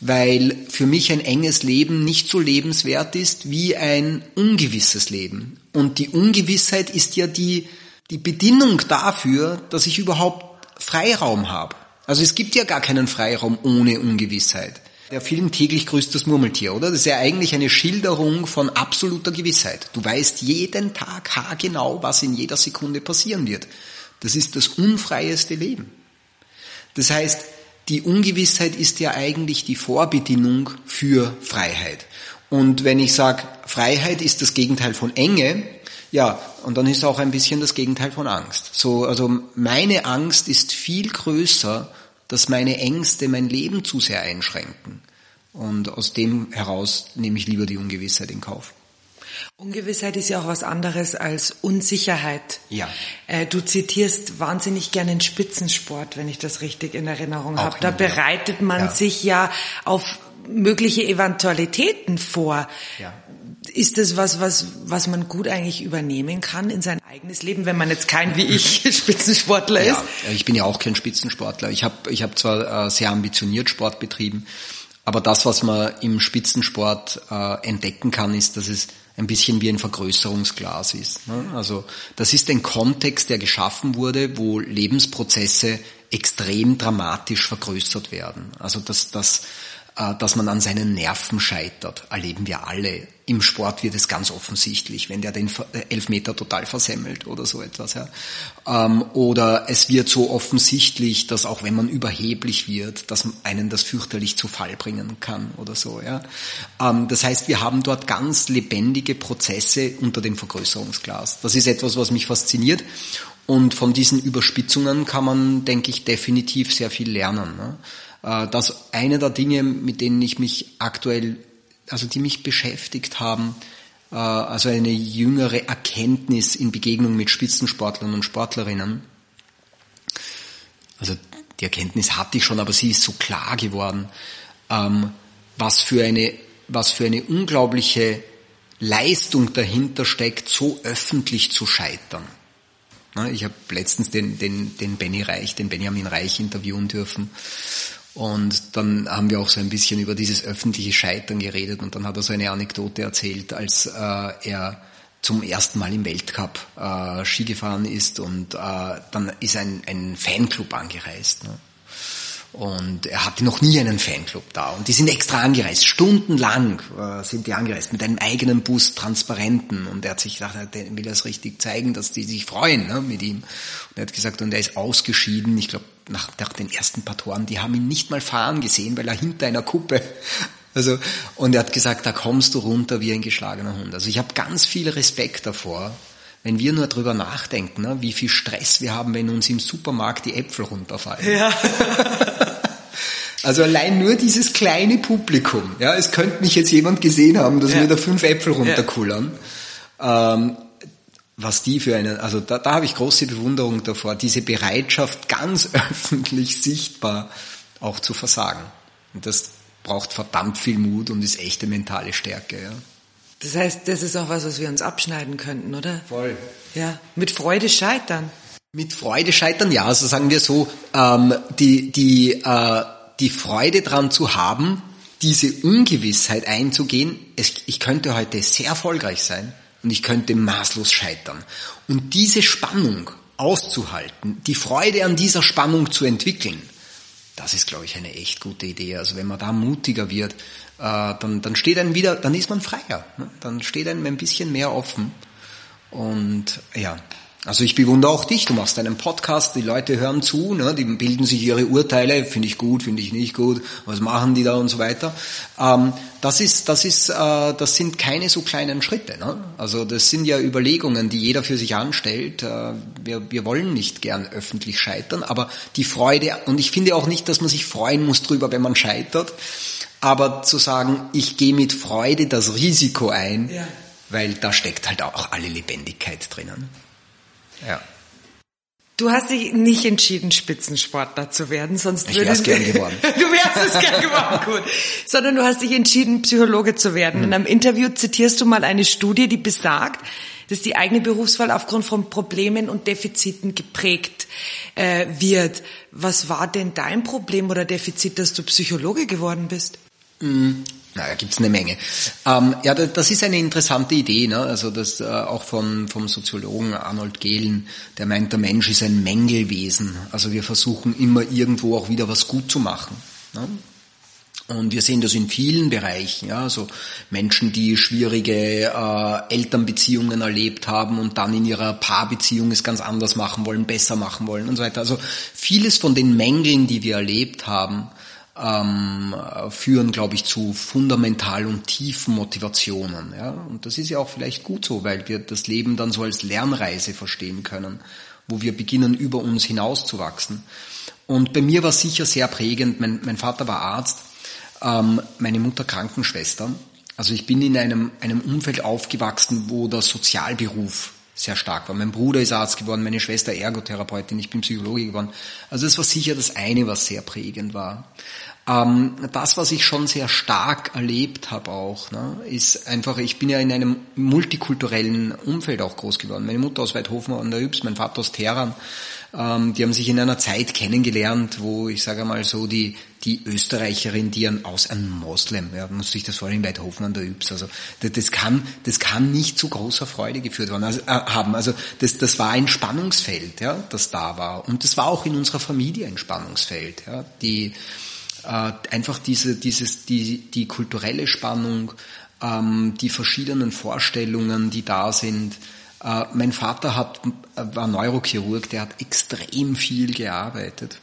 weil für mich ein enges Leben nicht so lebenswert ist wie ein ungewisses Leben. Und die Ungewissheit ist ja die, die Bedingung dafür, dass ich überhaupt Freiraum habe. Also es gibt ja gar keinen Freiraum ohne Ungewissheit. Der Film täglich grüßt das Murmeltier, oder? Das ist ja eigentlich eine Schilderung von absoluter Gewissheit. Du weißt jeden Tag haargenau, was in jeder Sekunde passieren wird. Das ist das unfreieste Leben. Das heißt, die Ungewissheit ist ja eigentlich die Vorbedingung für Freiheit. Und wenn ich sage, Freiheit ist das Gegenteil von Enge, ja, und dann ist auch ein bisschen das Gegenteil von Angst. So, also meine Angst ist viel größer, dass meine Ängste mein Leben zu sehr einschränken. Und aus dem heraus nehme ich lieber die Ungewissheit in Kauf. Ungewissheit ist ja auch was anderes als Unsicherheit. Ja. Äh, du zitierst wahnsinnig gerne den Spitzensport, wenn ich das richtig in Erinnerung habe. Da bereitet man ja. sich ja auf mögliche Eventualitäten vor. Ja. Ist das was, was, was man gut eigentlich übernehmen kann in sein eigenes Leben, wenn man jetzt kein wie ich Spitzensportler ist? Ja, ich bin ja auch kein Spitzensportler. Ich habe ich hab zwar äh, sehr ambitioniert Sport betrieben, aber das, was man im Spitzensport äh, entdecken kann, ist, dass es ein bisschen wie ein Vergrößerungsglas ist. Ne? Also das ist ein Kontext, der geschaffen wurde, wo Lebensprozesse extrem dramatisch vergrößert werden. Also dass äh, dass man an seinen Nerven scheitert, erleben wir alle. Im Sport wird es ganz offensichtlich, wenn der den äh, Elfmeter total versemmelt oder so etwas. Ja. Ähm, oder es wird so offensichtlich, dass auch wenn man überheblich wird, dass einen das fürchterlich zu Fall bringen kann oder so. Ja. Ähm, das heißt, wir haben dort ganz lebendige Prozesse unter dem Vergrößerungsglas. Das ist etwas, was mich fasziniert. Und von diesen Überspitzungen kann man, denke ich, definitiv sehr viel lernen. Ne? Äh, dass eine der Dinge, mit denen ich mich aktuell, also die mich beschäftigt haben, äh, also eine jüngere Erkenntnis in Begegnung mit Spitzensportlern und Sportlerinnen. Also die Erkenntnis hatte ich schon, aber sie ist so klar geworden, ähm, was für eine, was für eine unglaubliche Leistung dahinter steckt, so öffentlich zu scheitern. Ich habe letztens den, den, den Benny Reich, den Benjamin Reich interviewen dürfen und dann haben wir auch so ein bisschen über dieses öffentliche Scheitern geredet und dann hat er so eine Anekdote erzählt, als äh, er zum ersten Mal im Weltcup äh, Ski gefahren ist und äh, dann ist ein, ein Fanclub angereist. Ne? Und er hatte noch nie einen Fanclub da. Und die sind extra angereist. Stundenlang äh, sind die angereist mit einem eigenen Bus, Transparenten. Und er hat sich gedacht, er will das richtig zeigen, dass die sich freuen ne, mit ihm. Und er hat gesagt, und er ist ausgeschieden. Ich glaube, nach, nach den ersten paar Toren, die haben ihn nicht mal fahren gesehen, weil er hinter einer Kuppe also, und er hat gesagt, da kommst du runter wie ein geschlagener Hund. Also ich habe ganz viel Respekt davor, wenn wir nur drüber nachdenken, ne, wie viel Stress wir haben, wenn uns im Supermarkt die Äpfel runterfallen. Ja. also allein nur dieses kleine Publikum. Ja, es könnte mich jetzt jemand gesehen haben, dass ja. mir da fünf Äpfel runterkullern. Ja. Ähm, was die für eine, also da, da habe ich große Bewunderung davor, diese Bereitschaft ganz öffentlich sichtbar auch zu versagen. Und das braucht verdammt viel Mut und ist echte mentale Stärke. Ja. Das heißt, das ist auch was, was wir uns abschneiden könnten, oder? Voll. Ja, mit Freude scheitern. Mit Freude scheitern, ja. Also sagen wir so, ähm, die, die, äh, die Freude dran zu haben, diese Ungewissheit einzugehen. Es, ich könnte heute sehr erfolgreich sein und ich könnte maßlos scheitern. Und diese Spannung auszuhalten, die Freude an dieser Spannung zu entwickeln, das ist, glaube ich, eine echt gute Idee. Also wenn man da mutiger wird, äh, dann, dann steht einem wieder, dann ist man freier. Ne? Dann steht einem ein bisschen mehr offen. Und ja, also ich bewundere auch dich, du machst einen Podcast, die Leute hören zu, ne, die bilden sich ihre Urteile, finde ich gut, finde ich nicht gut, was machen die da und so weiter. Ähm, das ist, das ist, äh, das sind keine so kleinen Schritte. Ne? Also das sind ja Überlegungen, die jeder für sich anstellt. Äh, wir, wir wollen nicht gern öffentlich scheitern, aber die Freude, und ich finde auch nicht, dass man sich freuen muss drüber, wenn man scheitert, aber zu sagen, ich gehe mit Freude das Risiko ein, ja. weil da steckt halt auch alle Lebendigkeit drinnen. Ja. Du hast dich nicht entschieden, Spitzensportler zu werden, sonst ich wär's gern geworden. du wärst es gern geworden, gut. Sondern du hast dich entschieden, Psychologe zu werden. Mhm. In einem Interview zitierst du mal eine Studie, die besagt, dass die eigene Berufswahl aufgrund von Problemen und Defiziten geprägt äh, wird. Was war denn dein Problem oder Defizit, dass du Psychologe geworden bist? Mhm. Naja, gibt's eine Menge. Ähm, ja, das ist eine interessante Idee, ne? also das äh, auch von, vom Soziologen Arnold Gehlen, der meint, der Mensch ist ein Mängelwesen. Also wir versuchen immer irgendwo auch wieder was gut zu machen. Ne? Und wir sehen das in vielen Bereichen, ja, also Menschen, die schwierige äh, Elternbeziehungen erlebt haben und dann in ihrer Paarbeziehung es ganz anders machen wollen, besser machen wollen und so weiter. Also vieles von den Mängeln, die wir erlebt haben, ähm, führen, glaube ich, zu fundamental und tiefen Motivationen. Ja? Und das ist ja auch vielleicht gut so, weil wir das Leben dann so als Lernreise verstehen können, wo wir beginnen, über uns hinauszuwachsen. Und bei mir war sicher sehr prägend. Mein, mein Vater war Arzt ähm, meine Mutter Krankenschwester. Also ich bin in einem, einem Umfeld aufgewachsen, wo der Sozialberuf sehr stark war. Mein Bruder ist Arzt geworden, meine Schwester Ergotherapeutin, ich bin Psychologe geworden. Also das war sicher das eine, was sehr prägend war. Ähm, das, was ich schon sehr stark erlebt habe auch, ne, ist einfach, ich bin ja in einem multikulturellen Umfeld auch groß geworden. Meine Mutter aus Weidhofen an der Ybbs, mein Vater aus Teheran. Ähm, die haben sich in einer Zeit kennengelernt, wo ich sage mal so die die Österreicherin, die an, aus einem Moslem, ja, muss sich das vorstellen, bei Hofen an der Yps, also das, das, kann, das kann nicht zu großer Freude geführt worden, also, äh, haben. Also das, das war ein Spannungsfeld, ja, das da war. Und das war auch in unserer Familie ein Spannungsfeld, ja, die äh, einfach diese, dieses, die, die kulturelle Spannung, ähm, die verschiedenen Vorstellungen, die da sind, äh, mein Vater hat, war Neurochirurg, der hat extrem viel gearbeitet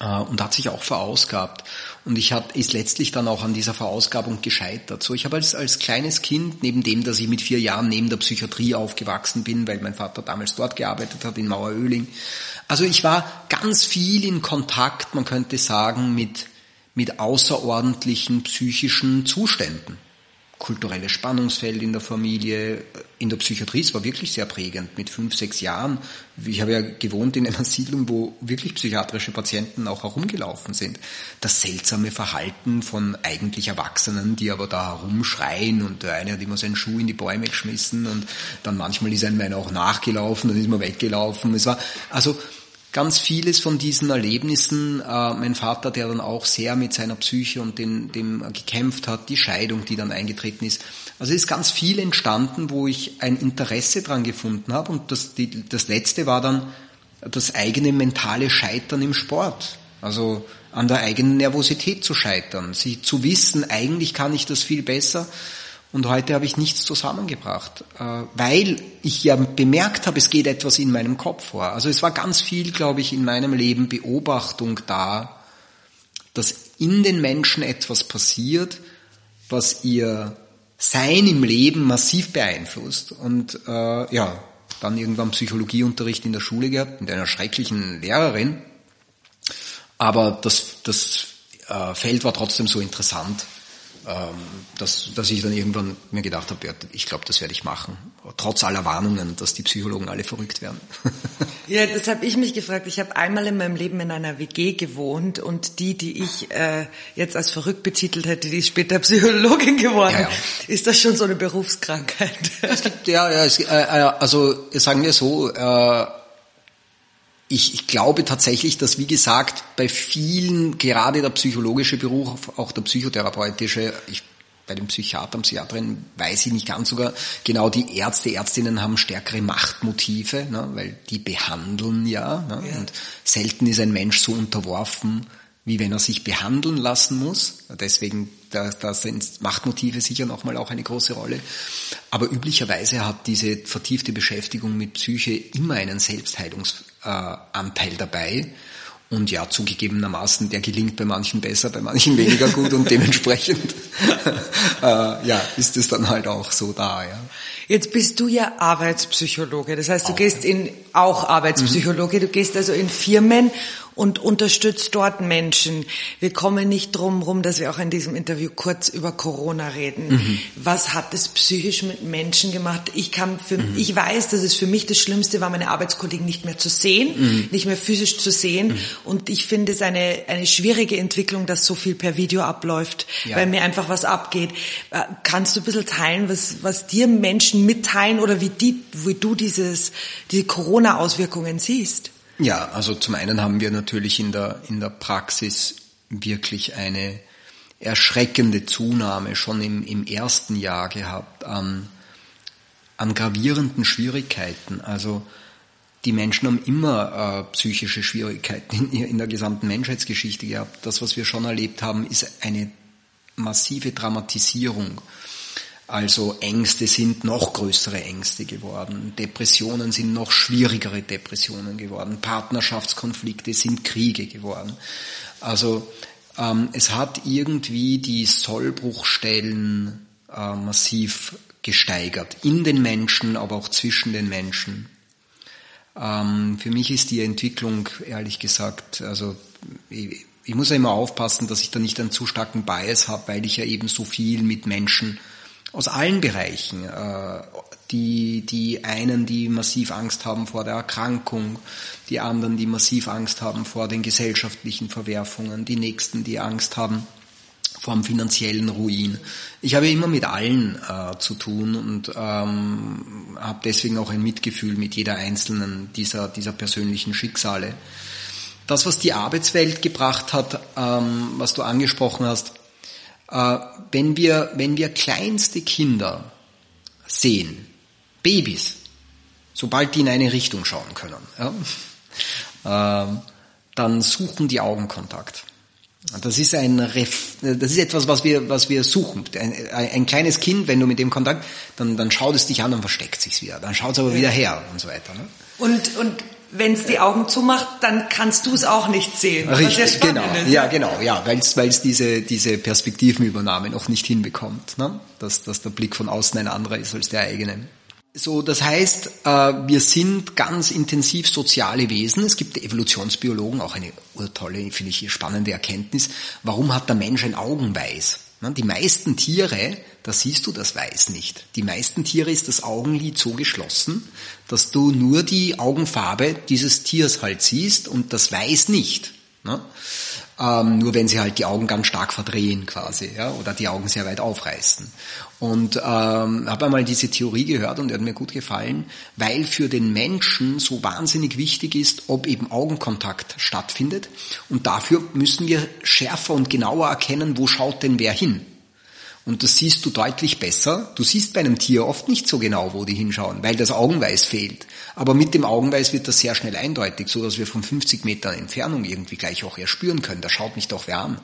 äh, und hat sich auch verausgabt. Und ich hat, ist letztlich dann auch an dieser Verausgabung gescheitert. So, ich habe als, als kleines Kind, neben dem, dass ich mit vier Jahren neben der Psychiatrie aufgewachsen bin, weil mein Vater damals dort gearbeitet hat, in Maueröhling. Also ich war ganz viel in Kontakt, man könnte sagen, mit, mit außerordentlichen psychischen Zuständen kulturelle Spannungsfeld in der Familie, in der Psychiatrie, es war wirklich sehr prägend mit fünf, sechs Jahren. Ich habe ja gewohnt in einer Siedlung, wo wirklich psychiatrische Patienten auch herumgelaufen sind. Das seltsame Verhalten von eigentlich Erwachsenen, die aber da herumschreien und der eine hat immer seinen Schuh in die Bäume geschmissen und dann manchmal ist einem einer auch nachgelaufen, dann ist man weggelaufen. Es war, also, ganz vieles von diesen Erlebnissen, äh, mein Vater, der dann auch sehr mit seiner Psyche und den, dem gekämpft hat, die Scheidung, die dann eingetreten ist. Also ist ganz viel entstanden, wo ich ein Interesse dran gefunden habe und das, die, das letzte war dann das eigene mentale Scheitern im Sport. Also an der eigenen Nervosität zu scheitern, sie zu wissen, eigentlich kann ich das viel besser und heute habe ich nichts zusammengebracht, äh, weil ich ja bemerkt habe, es geht etwas in meinem Kopf vor. Also es war ganz viel, glaube ich, in meinem Leben Beobachtung da, dass in den Menschen etwas passiert, was ihr Sein im Leben massiv beeinflusst. Und äh, ja, dann irgendwann Psychologieunterricht in der Schule gehabt, mit einer schrecklichen Lehrerin. Aber das, das äh, Feld war trotzdem so interessant, dass, dass ich dann irgendwann mir gedacht habe, ja, ich glaube, das werde ich machen. Trotz aller Warnungen, dass die Psychologen alle verrückt werden. ja, das habe ich mich gefragt. Ich habe einmal in meinem Leben in einer WG gewohnt und die, die ich äh, jetzt als verrückt betitelt hätte, die ist später Psychologin geworden. Ja, ja. Ist das schon so eine Berufskrankheit? es gibt, ja, ja, es, äh, äh also sagen wir so, äh, ich, ich glaube tatsächlich, dass, wie gesagt, bei vielen, gerade der psychologische Beruf, auch der psychotherapeutische, ich, bei den Psychiatern, Psychiaterinnen weiß ich nicht ganz sogar, genau die Ärzte, Ärztinnen haben stärkere Machtmotive, ne, weil die behandeln ja, ne, ja. und selten ist ein Mensch so unterworfen, wie wenn er sich behandeln lassen muss. Deswegen, da, da sind Machtmotive sicher nochmal auch eine große Rolle. Aber üblicherweise hat diese vertiefte Beschäftigung mit Psyche immer einen Selbstheilungs Anteil dabei. Und ja, zugegebenermaßen, der gelingt bei manchen besser, bei manchen weniger gut und dementsprechend äh, ja, ist es dann halt auch so da. Ja. Jetzt bist du ja Arbeitspsychologe, das heißt, du auch. gehst in auch Arbeitspsychologe, mhm. du gehst also in Firmen und unterstützt dort Menschen. Wir kommen nicht drum rum, dass wir auch in diesem Interview kurz über Corona reden. Mhm. Was hat es psychisch mit Menschen gemacht? Ich kann für, mhm. ich weiß, dass es für mich das Schlimmste war, meine Arbeitskollegen nicht mehr zu sehen, mhm. nicht mehr physisch zu sehen. Mhm. Und ich finde es eine, eine schwierige Entwicklung, dass so viel per Video abläuft, ja. weil mir einfach was abgeht. Äh, kannst du ein bisschen teilen, was, was dir Menschen mitteilen oder wie die, wie du dieses, diese Corona-Auswirkungen siehst? Ja, also zum einen haben wir natürlich in der, in der Praxis wirklich eine erschreckende Zunahme schon im, im ersten Jahr gehabt an, an gravierenden Schwierigkeiten. Also die Menschen haben immer äh, psychische Schwierigkeiten in, in der gesamten Menschheitsgeschichte gehabt. Das, was wir schon erlebt haben, ist eine massive Dramatisierung. Also Ängste sind noch größere Ängste geworden, Depressionen sind noch schwierigere Depressionen geworden, Partnerschaftskonflikte sind Kriege geworden. Also ähm, es hat irgendwie die Sollbruchstellen äh, massiv gesteigert, in den Menschen, aber auch zwischen den Menschen. Ähm, für mich ist die Entwicklung, ehrlich gesagt, also ich, ich muss ja immer aufpassen, dass ich da nicht einen zu starken Bias habe, weil ich ja eben so viel mit Menschen aus allen Bereichen, äh, die, die einen, die massiv Angst haben vor der Erkrankung, die anderen, die massiv Angst haben vor den gesellschaftlichen Verwerfungen, die nächsten, die Angst haben vom finanziellen Ruin. Ich habe immer mit allen äh, zu tun und ähm, habe deswegen auch ein Mitgefühl mit jeder einzelnen dieser, dieser persönlichen Schicksale. Das, was die Arbeitswelt gebracht hat, ähm, was du angesprochen hast, wenn, wir, wenn wir kleinste Kinder sehen, Babys, sobald die in eine Richtung schauen können, ja, äh, dann suchen die Augenkontakt. Das ist ein Ref, das ist etwas, was wir, was wir suchen. Ein, ein, kleines Kind, wenn du mit dem Kontakt, dann, dann schaut es dich an und versteckt sich's wieder. Dann schaut es aber wieder her und so weiter. Ne? Und, und wenn es die Augen zumacht, dann kannst du es auch nicht sehen. Richtig, genau. Ist. Ja, genau, ja, weil es diese, diese Perspektivenübernahme noch nicht hinbekommt, ne? dass, dass der Blick von außen ein anderer ist als der eigene. So, das heißt, äh, wir sind ganz intensiv soziale Wesen. Es gibt Evolutionsbiologen, auch eine urtolle, finde ich, spannende Erkenntnis. Warum hat der Mensch ein Augenweiß? Die meisten Tiere, da siehst du das Weiß nicht. Die meisten Tiere ist das Augenlid so geschlossen, dass du nur die Augenfarbe dieses Tiers halt siehst und das Weiß nicht. Ne? Ähm, nur wenn sie halt die Augen ganz stark verdrehen quasi, ja, oder die Augen sehr weit aufreißen. Und ähm, habe einmal diese Theorie gehört und die hat mir gut gefallen, weil für den Menschen so wahnsinnig wichtig ist, ob eben Augenkontakt stattfindet. Und dafür müssen wir schärfer und genauer erkennen, wo schaut denn wer hin. Und das siehst du deutlich besser. Du siehst bei einem Tier oft nicht so genau, wo die hinschauen, weil das Augenweiß fehlt. Aber mit dem Augenweiß wird das sehr schnell eindeutig, so dass wir von 50 Metern Entfernung irgendwie gleich auch erspüren können. Da schaut mich doch wer an.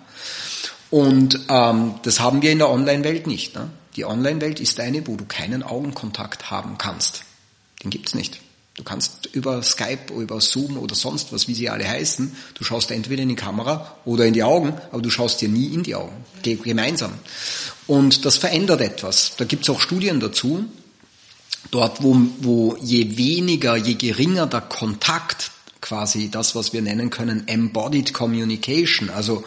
Und ähm, das haben wir in der Online-Welt nicht. Ne? Die Online-Welt ist eine, wo du keinen Augenkontakt haben kannst. Den gibt's nicht. Du kannst über Skype, über Zoom oder sonst was, wie sie alle heißen, du schaust entweder in die Kamera oder in die Augen, aber du schaust dir nie in die Augen, gemeinsam. Und das verändert etwas. Da gibt's auch Studien dazu. Dort, wo, wo je weniger, je geringer der Kontakt, quasi das, was wir nennen können, Embodied Communication, also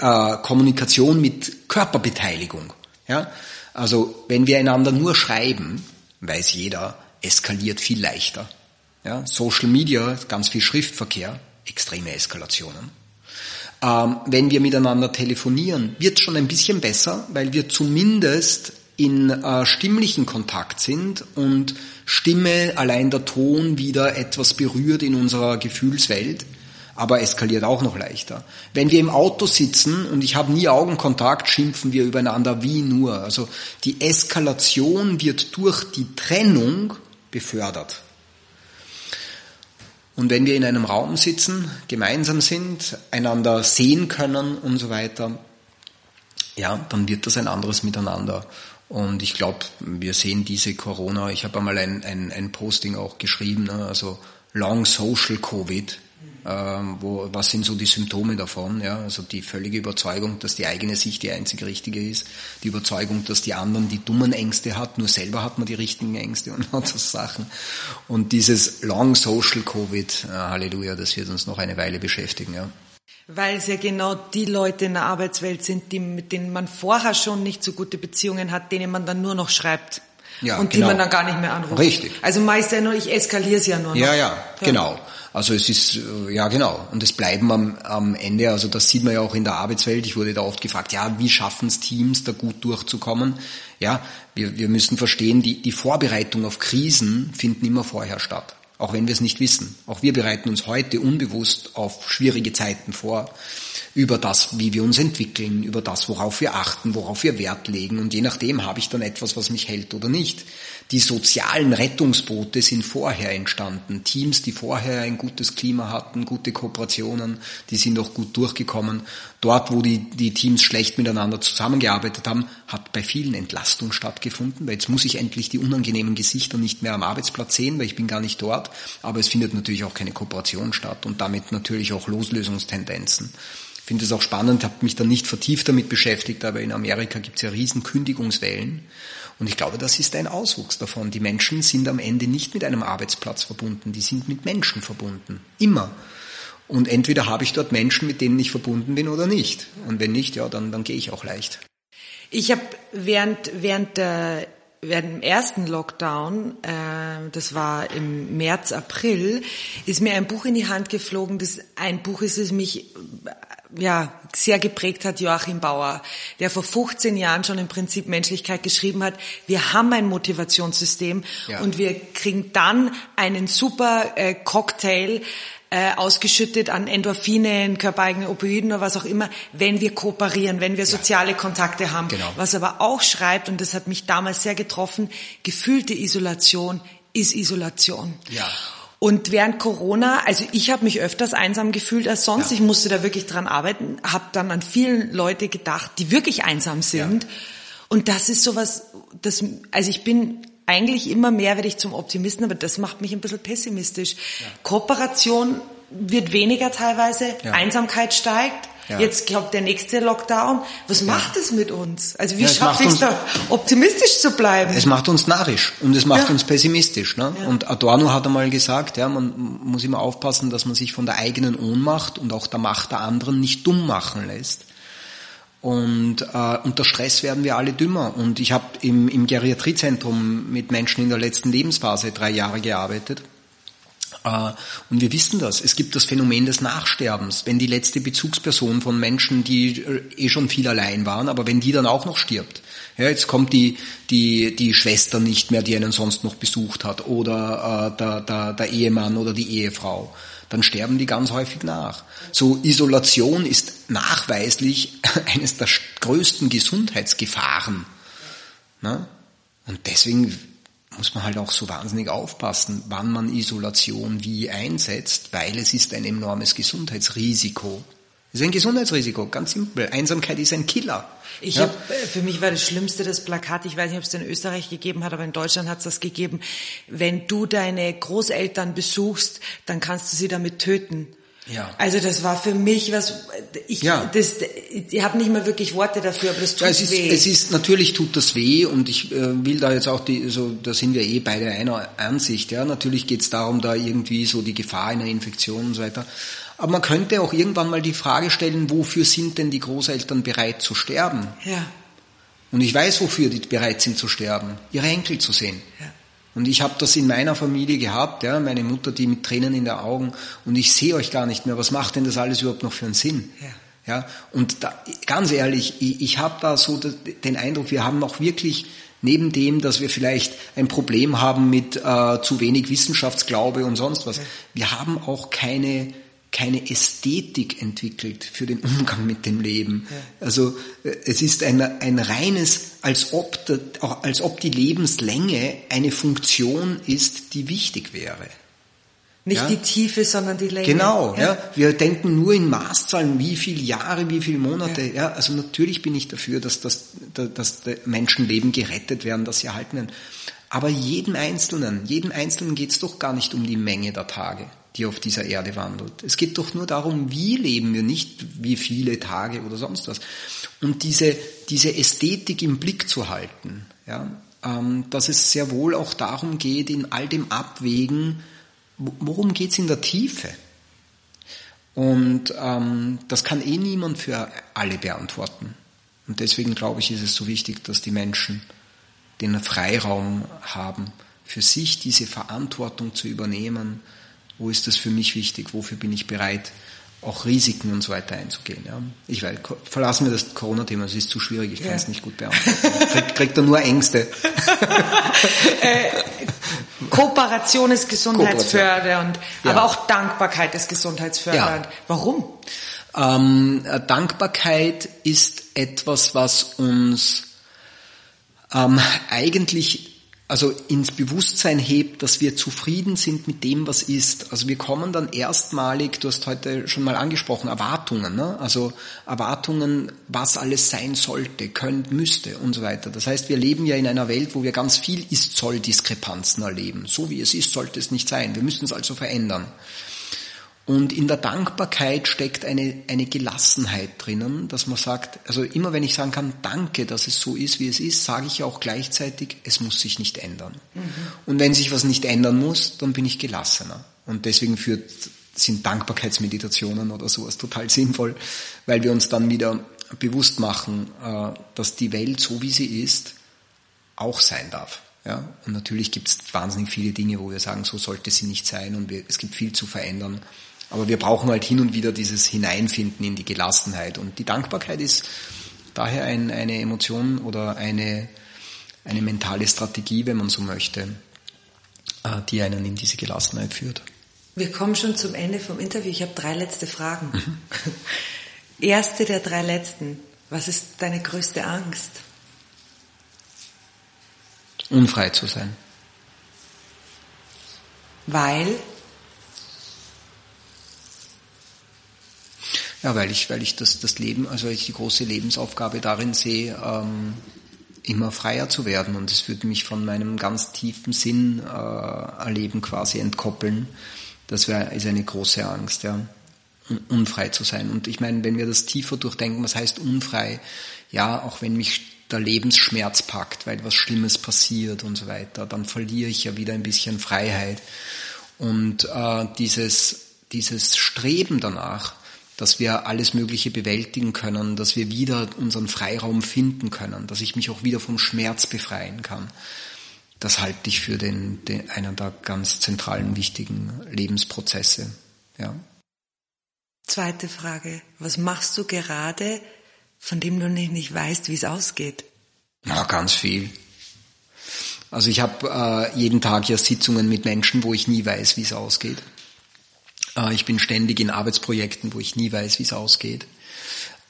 äh, Kommunikation mit Körperbeteiligung. Ja? Also wenn wir einander nur schreiben, weiß jeder, eskaliert viel leichter. Ja, Social Media, ganz viel Schriftverkehr, extreme Eskalationen. Ähm, wenn wir miteinander telefonieren, wird schon ein bisschen besser, weil wir zumindest in äh, stimmlichen Kontakt sind und Stimme, allein der Ton wieder etwas berührt in unserer Gefühlswelt, aber eskaliert auch noch leichter. Wenn wir im Auto sitzen und ich habe nie Augenkontakt, schimpfen wir übereinander wie nur. Also die Eskalation wird durch die Trennung befördert. Und wenn wir in einem Raum sitzen, gemeinsam sind, einander sehen können und so weiter, ja, dann wird das ein anderes Miteinander. Und ich glaube, wir sehen diese Corona, ich habe einmal ein, ein, ein Posting auch geschrieben, ne, also Long Social Covid, ähm, wo, was sind so die Symptome davon? Ja? Also die völlige Überzeugung, dass die eigene Sicht die einzige richtige ist, die Überzeugung, dass die anderen die dummen Ängste hat, nur selber hat man die richtigen Ängste und lauter Sachen. Und dieses Long Social Covid, äh, Halleluja, das wird uns noch eine Weile beschäftigen. Ja. Weil es ja genau die Leute in der Arbeitswelt sind, die, mit denen man vorher schon nicht so gute Beziehungen hat, denen man dann nur noch schreibt. Ja, und genau. die man dann gar nicht mehr anruft. Richtig. Also meist ja nur, ich eskaliere es ja nur noch. Ja, ja, ja, genau. Also es ist, äh, ja genau, und es bleiben am, am Ende, also das sieht man ja auch in der Arbeitswelt, ich wurde da oft gefragt, ja, wie schaffen es Teams, da gut durchzukommen? Ja, wir, wir müssen verstehen, die, die Vorbereitung auf Krisen finden immer vorher statt, auch wenn wir es nicht wissen. Auch wir bereiten uns heute unbewusst auf schwierige Zeiten vor. Über das, wie wir uns entwickeln, über das, worauf wir achten, worauf wir Wert legen. Und je nachdem habe ich dann etwas, was mich hält oder nicht. Die sozialen Rettungsboote sind vorher entstanden. Teams, die vorher ein gutes Klima hatten, gute Kooperationen, die sind auch gut durchgekommen. Dort, wo die, die Teams schlecht miteinander zusammengearbeitet haben, hat bei vielen Entlastung stattgefunden, weil jetzt muss ich endlich die unangenehmen Gesichter nicht mehr am Arbeitsplatz sehen, weil ich bin gar nicht dort. Aber es findet natürlich auch keine Kooperation statt und damit natürlich auch Loslösungstendenzen. Finde es auch spannend, habe mich da nicht vertieft damit beschäftigt, aber in Amerika gibt es ja riesen Kündigungswellen. Und ich glaube, das ist ein Auswuchs davon. Die Menschen sind am Ende nicht mit einem Arbeitsplatz verbunden, die sind mit Menschen verbunden. Immer. Und entweder habe ich dort Menschen, mit denen ich verbunden bin oder nicht. Und wenn nicht, ja, dann, dann gehe ich auch leicht. Ich habe während, während der während dem ersten Lockdown, äh, das war im März, April, ist mir ein Buch in die Hand geflogen, das ein Buch ist, das mich ja, sehr geprägt hat Joachim Bauer, der vor 15 Jahren schon im Prinzip Menschlichkeit geschrieben hat. Wir haben ein Motivationssystem ja. und wir kriegen dann einen super äh, Cocktail äh, ausgeschüttet an Endorphinen, körpereigenen Opioiden oder was auch immer, wenn wir kooperieren, wenn wir soziale Kontakte haben. Genau. Was aber auch schreibt, und das hat mich damals sehr getroffen, gefühlte Isolation ist Isolation. Ja. Und während Corona, also ich habe mich öfters einsam gefühlt als sonst. Ja. Ich musste da wirklich dran arbeiten, habe dann an vielen Leute gedacht, die wirklich einsam sind. Ja. Und das ist sowas, das, also ich bin eigentlich immer mehr werde ich zum Optimisten, aber das macht mich ein bisschen pessimistisch. Ja. Kooperation wird weniger teilweise, Einsamkeit steigt. Ja. Jetzt kommt der nächste Lockdown. Was ja. macht es mit uns? Also wie ja, schaffe ich es da, optimistisch zu bleiben? Es macht uns narrisch und es macht uns pessimistisch. Ne? Und Adorno hat einmal gesagt, ja, man muss immer aufpassen, dass man sich von der eigenen Ohnmacht und auch der Macht der anderen nicht dumm machen lässt. Und äh, unter Stress werden wir alle dümmer. Und ich habe im, im Geriatriezentrum mit Menschen in der letzten Lebensphase drei Jahre gearbeitet. Äh, und wir wissen das. Es gibt das Phänomen des Nachsterbens. Wenn die letzte Bezugsperson von Menschen, die äh, eh schon viel allein waren, aber wenn die dann auch noch stirbt. Ja, jetzt kommt die, die, die Schwester nicht mehr, die einen sonst noch besucht hat, oder äh, der, der, der Ehemann oder die Ehefrau. Dann sterben die ganz häufig nach. So Isolation ist nachweislich eines der größten Gesundheitsgefahren. Ne? Und deswegen muss man halt auch so wahnsinnig aufpassen, wann man Isolation wie einsetzt, weil es ist ein enormes Gesundheitsrisiko. Es ist ein Gesundheitsrisiko, ganz simpel. Einsamkeit ist ein Killer. Ich ja. hab, äh, für mich war das Schlimmste das Plakat, ich weiß nicht, ob es in Österreich gegeben hat, aber in Deutschland hat es das gegeben. Wenn du deine Großeltern besuchst, dann kannst du sie damit töten. Ja. Also das war für mich was, ich, ja. das, ich habe nicht mehr wirklich Worte dafür, aber das tut ja, es ist, weh. Es ist, natürlich tut das weh und ich äh, will da jetzt auch die, so, da sind wir eh beide einer Ansicht, ja. Natürlich geht es darum, da irgendwie so die Gefahr einer Infektion und so weiter. Aber man könnte auch irgendwann mal die Frage stellen, wofür sind denn die Großeltern bereit zu sterben? Ja. Und ich weiß, wofür die bereit sind zu sterben. Ihre Enkel zu sehen. Ja. Und ich habe das in meiner Familie gehabt, ja, meine Mutter, die mit Tränen in den Augen und ich sehe euch gar nicht mehr. Was macht denn das alles überhaupt noch für einen Sinn? Ja. Ja, und da, ganz ehrlich, ich, ich habe da so den Eindruck, wir haben noch wirklich neben dem, dass wir vielleicht ein Problem haben mit äh, zu wenig Wissenschaftsglaube und sonst was, wir haben auch keine keine Ästhetik entwickelt für den Umgang mit dem Leben. Ja. Also äh, es ist ein, ein reines, als ob, als ob die Lebenslänge eine Funktion ist, die wichtig wäre. Nicht ja? die Tiefe, sondern die Länge. Genau, ja. ja. Wir denken nur in Maßzahlen, wie viele Jahre, wie viele Monate. Ja. ja. Also natürlich bin ich dafür, dass, das, dass Menschenleben gerettet werden, dass sie erhalten werden. Aber jedem Einzelnen, jedem Einzelnen geht es doch gar nicht um die Menge der Tage die auf dieser Erde wandelt. Es geht doch nur darum, wie leben wir, nicht wie viele Tage oder sonst was. Und diese, diese Ästhetik im Blick zu halten, ja, ähm, dass es sehr wohl auch darum geht, in all dem Abwägen, worum geht's in der Tiefe? Und ähm, das kann eh niemand für alle beantworten. Und deswegen glaube ich, ist es so wichtig, dass die Menschen den Freiraum haben, für sich diese Verantwortung zu übernehmen, wo ist das für mich wichtig, wofür bin ich bereit, auch Risiken und so weiter einzugehen. Ja. Ich weiß, verlassen wir das Corona-Thema, es ist zu schwierig, ich kann es nicht gut beantworten. Kriegt, kriegt er nur Ängste. äh, Kooperation ist gesundheitsfördernd, ja. aber auch Dankbarkeit ist gesundheitsfördernd. Ja. Warum? Ähm, Dankbarkeit ist etwas, was uns ähm, eigentlich also ins Bewusstsein hebt, dass wir zufrieden sind mit dem, was ist. Also wir kommen dann erstmalig, du hast heute schon mal angesprochen, Erwartungen, ne? also Erwartungen, was alles sein sollte, könnte, müsste und so weiter. Das heißt, wir leben ja in einer Welt, wo wir ganz viel Ist-Soll-Diskrepanzen erleben. So wie es ist, sollte es nicht sein. Wir müssen es also verändern. Und in der Dankbarkeit steckt eine, eine Gelassenheit drinnen, dass man sagt, also immer wenn ich sagen kann, danke, dass es so ist, wie es ist, sage ich auch gleichzeitig, es muss sich nicht ändern. Mhm. Und wenn sich was nicht ändern muss, dann bin ich gelassener. Und deswegen führt, sind Dankbarkeitsmeditationen oder sowas total sinnvoll, weil wir uns dann wieder bewusst machen, äh, dass die Welt so wie sie ist, auch sein darf. Ja, und natürlich gibt es wahnsinnig viele Dinge, wo wir sagen, so sollte sie nicht sein und wir, es gibt viel zu verändern. Aber wir brauchen halt hin und wieder dieses Hineinfinden in die Gelassenheit. Und die Dankbarkeit ist daher ein, eine Emotion oder eine, eine mentale Strategie, wenn man so möchte, äh, die einen in diese Gelassenheit führt. Wir kommen schon zum Ende vom Interview. Ich habe drei letzte Fragen. Mhm. Erste der drei letzten. Was ist deine größte Angst? Unfrei zu sein. Weil? Ja, weil ich, weil ich das, das Leben, also ich die große Lebensaufgabe darin sehe, ähm, immer freier zu werden. Und es würde mich von meinem ganz tiefen Sinn äh, erleben quasi entkoppeln. Das wäre ist eine große Angst, ja. Unfrei zu sein. Und ich meine, wenn wir das tiefer durchdenken, was heißt unfrei? Ja, auch wenn mich der Lebensschmerz packt, weil was Schlimmes passiert und so weiter, dann verliere ich ja wieder ein bisschen Freiheit. Und äh, dieses, dieses Streben danach, dass wir alles Mögliche bewältigen können, dass wir wieder unseren Freiraum finden können, dass ich mich auch wieder vom Schmerz befreien kann. Das halte ich für den, den einer der ganz zentralen, wichtigen Lebensprozesse. Ja. Zweite Frage. Was machst du gerade, von dem du nicht, nicht weißt, wie es ausgeht? Na, ganz viel. Also ich habe äh, jeden Tag ja Sitzungen mit Menschen, wo ich nie weiß, wie es ausgeht. Äh, ich bin ständig in Arbeitsprojekten, wo ich nie weiß, wie es ausgeht.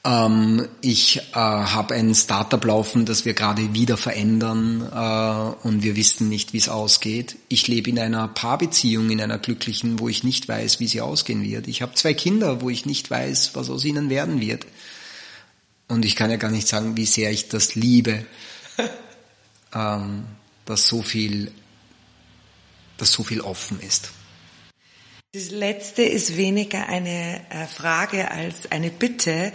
Ähm, ich äh, habe ein Startup laufen, das wir gerade wieder verändern äh, und wir wissen nicht, wie es ausgeht. Ich lebe in einer Paarbeziehung, in einer glücklichen, wo ich nicht weiß, wie sie ausgehen wird. Ich habe zwei Kinder, wo ich nicht weiß, was aus ihnen werden wird. Und ich kann ja gar nicht sagen, wie sehr ich das liebe, ähm, dass so viel, dass so viel offen ist. Das letzte ist weniger eine äh, Frage als eine Bitte.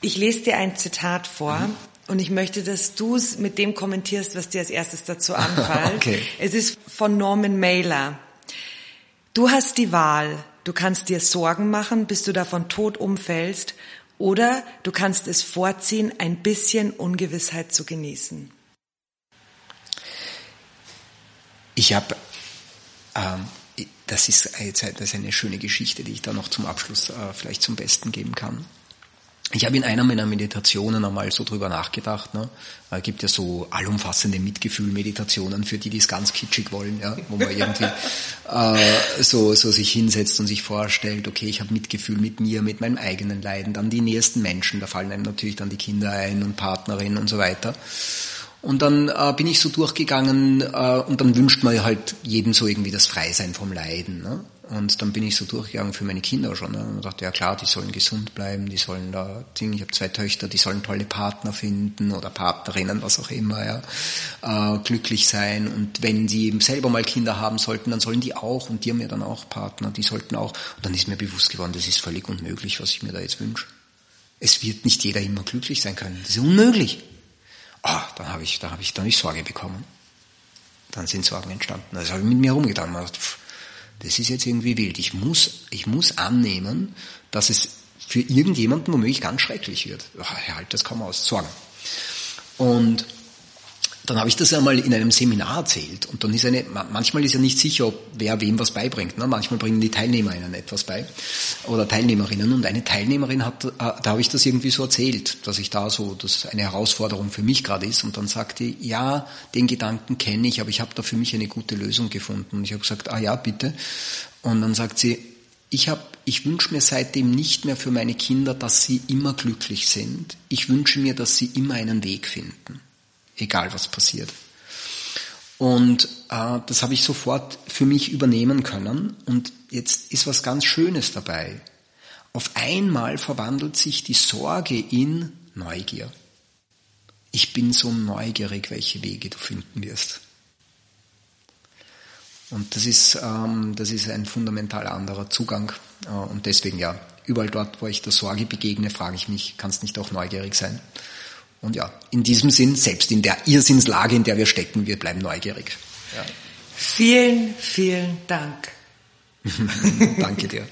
Ich lese dir ein Zitat vor. Mhm. Und ich möchte, dass du es mit dem kommentierst, was dir als erstes dazu anfällt. okay. Es ist von Norman Mailer. Du hast die Wahl. Du kannst dir Sorgen machen, bis du davon tot umfällst, oder du kannst es vorziehen, ein bisschen Ungewissheit zu genießen. Ich habe ähm, das ist, jetzt, das ist eine schöne Geschichte, die ich da noch zum Abschluss äh, vielleicht zum Besten geben kann. Ich habe in einer meiner Meditationen einmal so drüber nachgedacht. Ne? Es gibt ja so allumfassende Mitgefühl-Meditationen für die, die es ganz kitschig wollen, ja? wo man irgendwie äh, so, so sich hinsetzt und sich vorstellt, okay, ich habe Mitgefühl mit mir, mit meinem eigenen Leiden, dann die nächsten Menschen, da fallen einem natürlich dann die Kinder ein und Partnerin und so weiter. Und dann äh, bin ich so durchgegangen äh, und dann wünscht man halt jedem so irgendwie das Freisein vom Leiden. Ne? Und dann bin ich so durchgegangen für meine Kinder schon. Ne? Und dachte, ja klar, die sollen gesund bleiben, die sollen da, ich habe zwei Töchter, die sollen tolle Partner finden oder Partnerinnen, was auch immer, ja, äh, glücklich sein. Und wenn sie eben selber mal Kinder haben sollten, dann sollen die auch und die haben ja dann auch Partner, die sollten auch. Und dann ist mir bewusst geworden, das ist völlig unmöglich, was ich mir da jetzt wünsche. Es wird nicht jeder immer glücklich sein können. Das ist unmöglich ah, dann habe ich, da habe ich, dann ich Sorge bekommen. Dann sind Sorgen entstanden. Das habe ich mit mir rumgetan. Das ist jetzt irgendwie wild. Ich muss, ich muss annehmen, dass es für irgendjemanden womöglich ganz schrecklich wird. Ach, halt das kaum aus. Sorgen. Und dann habe ich das einmal in einem Seminar erzählt und dann ist eine, manchmal ist ja nicht sicher, ob wer wem was beibringt. Ne? Manchmal bringen die Teilnehmer ihnen etwas bei oder Teilnehmerinnen und eine Teilnehmerin hat, äh, da habe ich das irgendwie so erzählt, dass ich da so, dass eine Herausforderung für mich gerade ist und dann sagte, ja, den Gedanken kenne ich, aber ich habe da für mich eine gute Lösung gefunden. Und ich habe gesagt, ah ja, bitte. Und dann sagt sie, ich habe, ich wünsche mir seitdem nicht mehr für meine Kinder, dass sie immer glücklich sind. Ich wünsche mir, dass sie immer einen Weg finden, egal was passiert. Und äh, das habe ich sofort für mich übernehmen können. Und jetzt ist was ganz Schönes dabei. Auf einmal verwandelt sich die Sorge in Neugier. Ich bin so neugierig, welche Wege du finden wirst. Und das ist, ähm, das ist ein fundamental anderer Zugang. Äh, und deswegen ja, überall dort, wo ich der Sorge begegne, frage ich mich, kannst nicht auch neugierig sein? Und ja, in diesem Sinn, selbst in der Irrsinnslage, in der wir stecken, wir bleiben neugierig. Ja. Vielen, vielen Dank. Danke dir.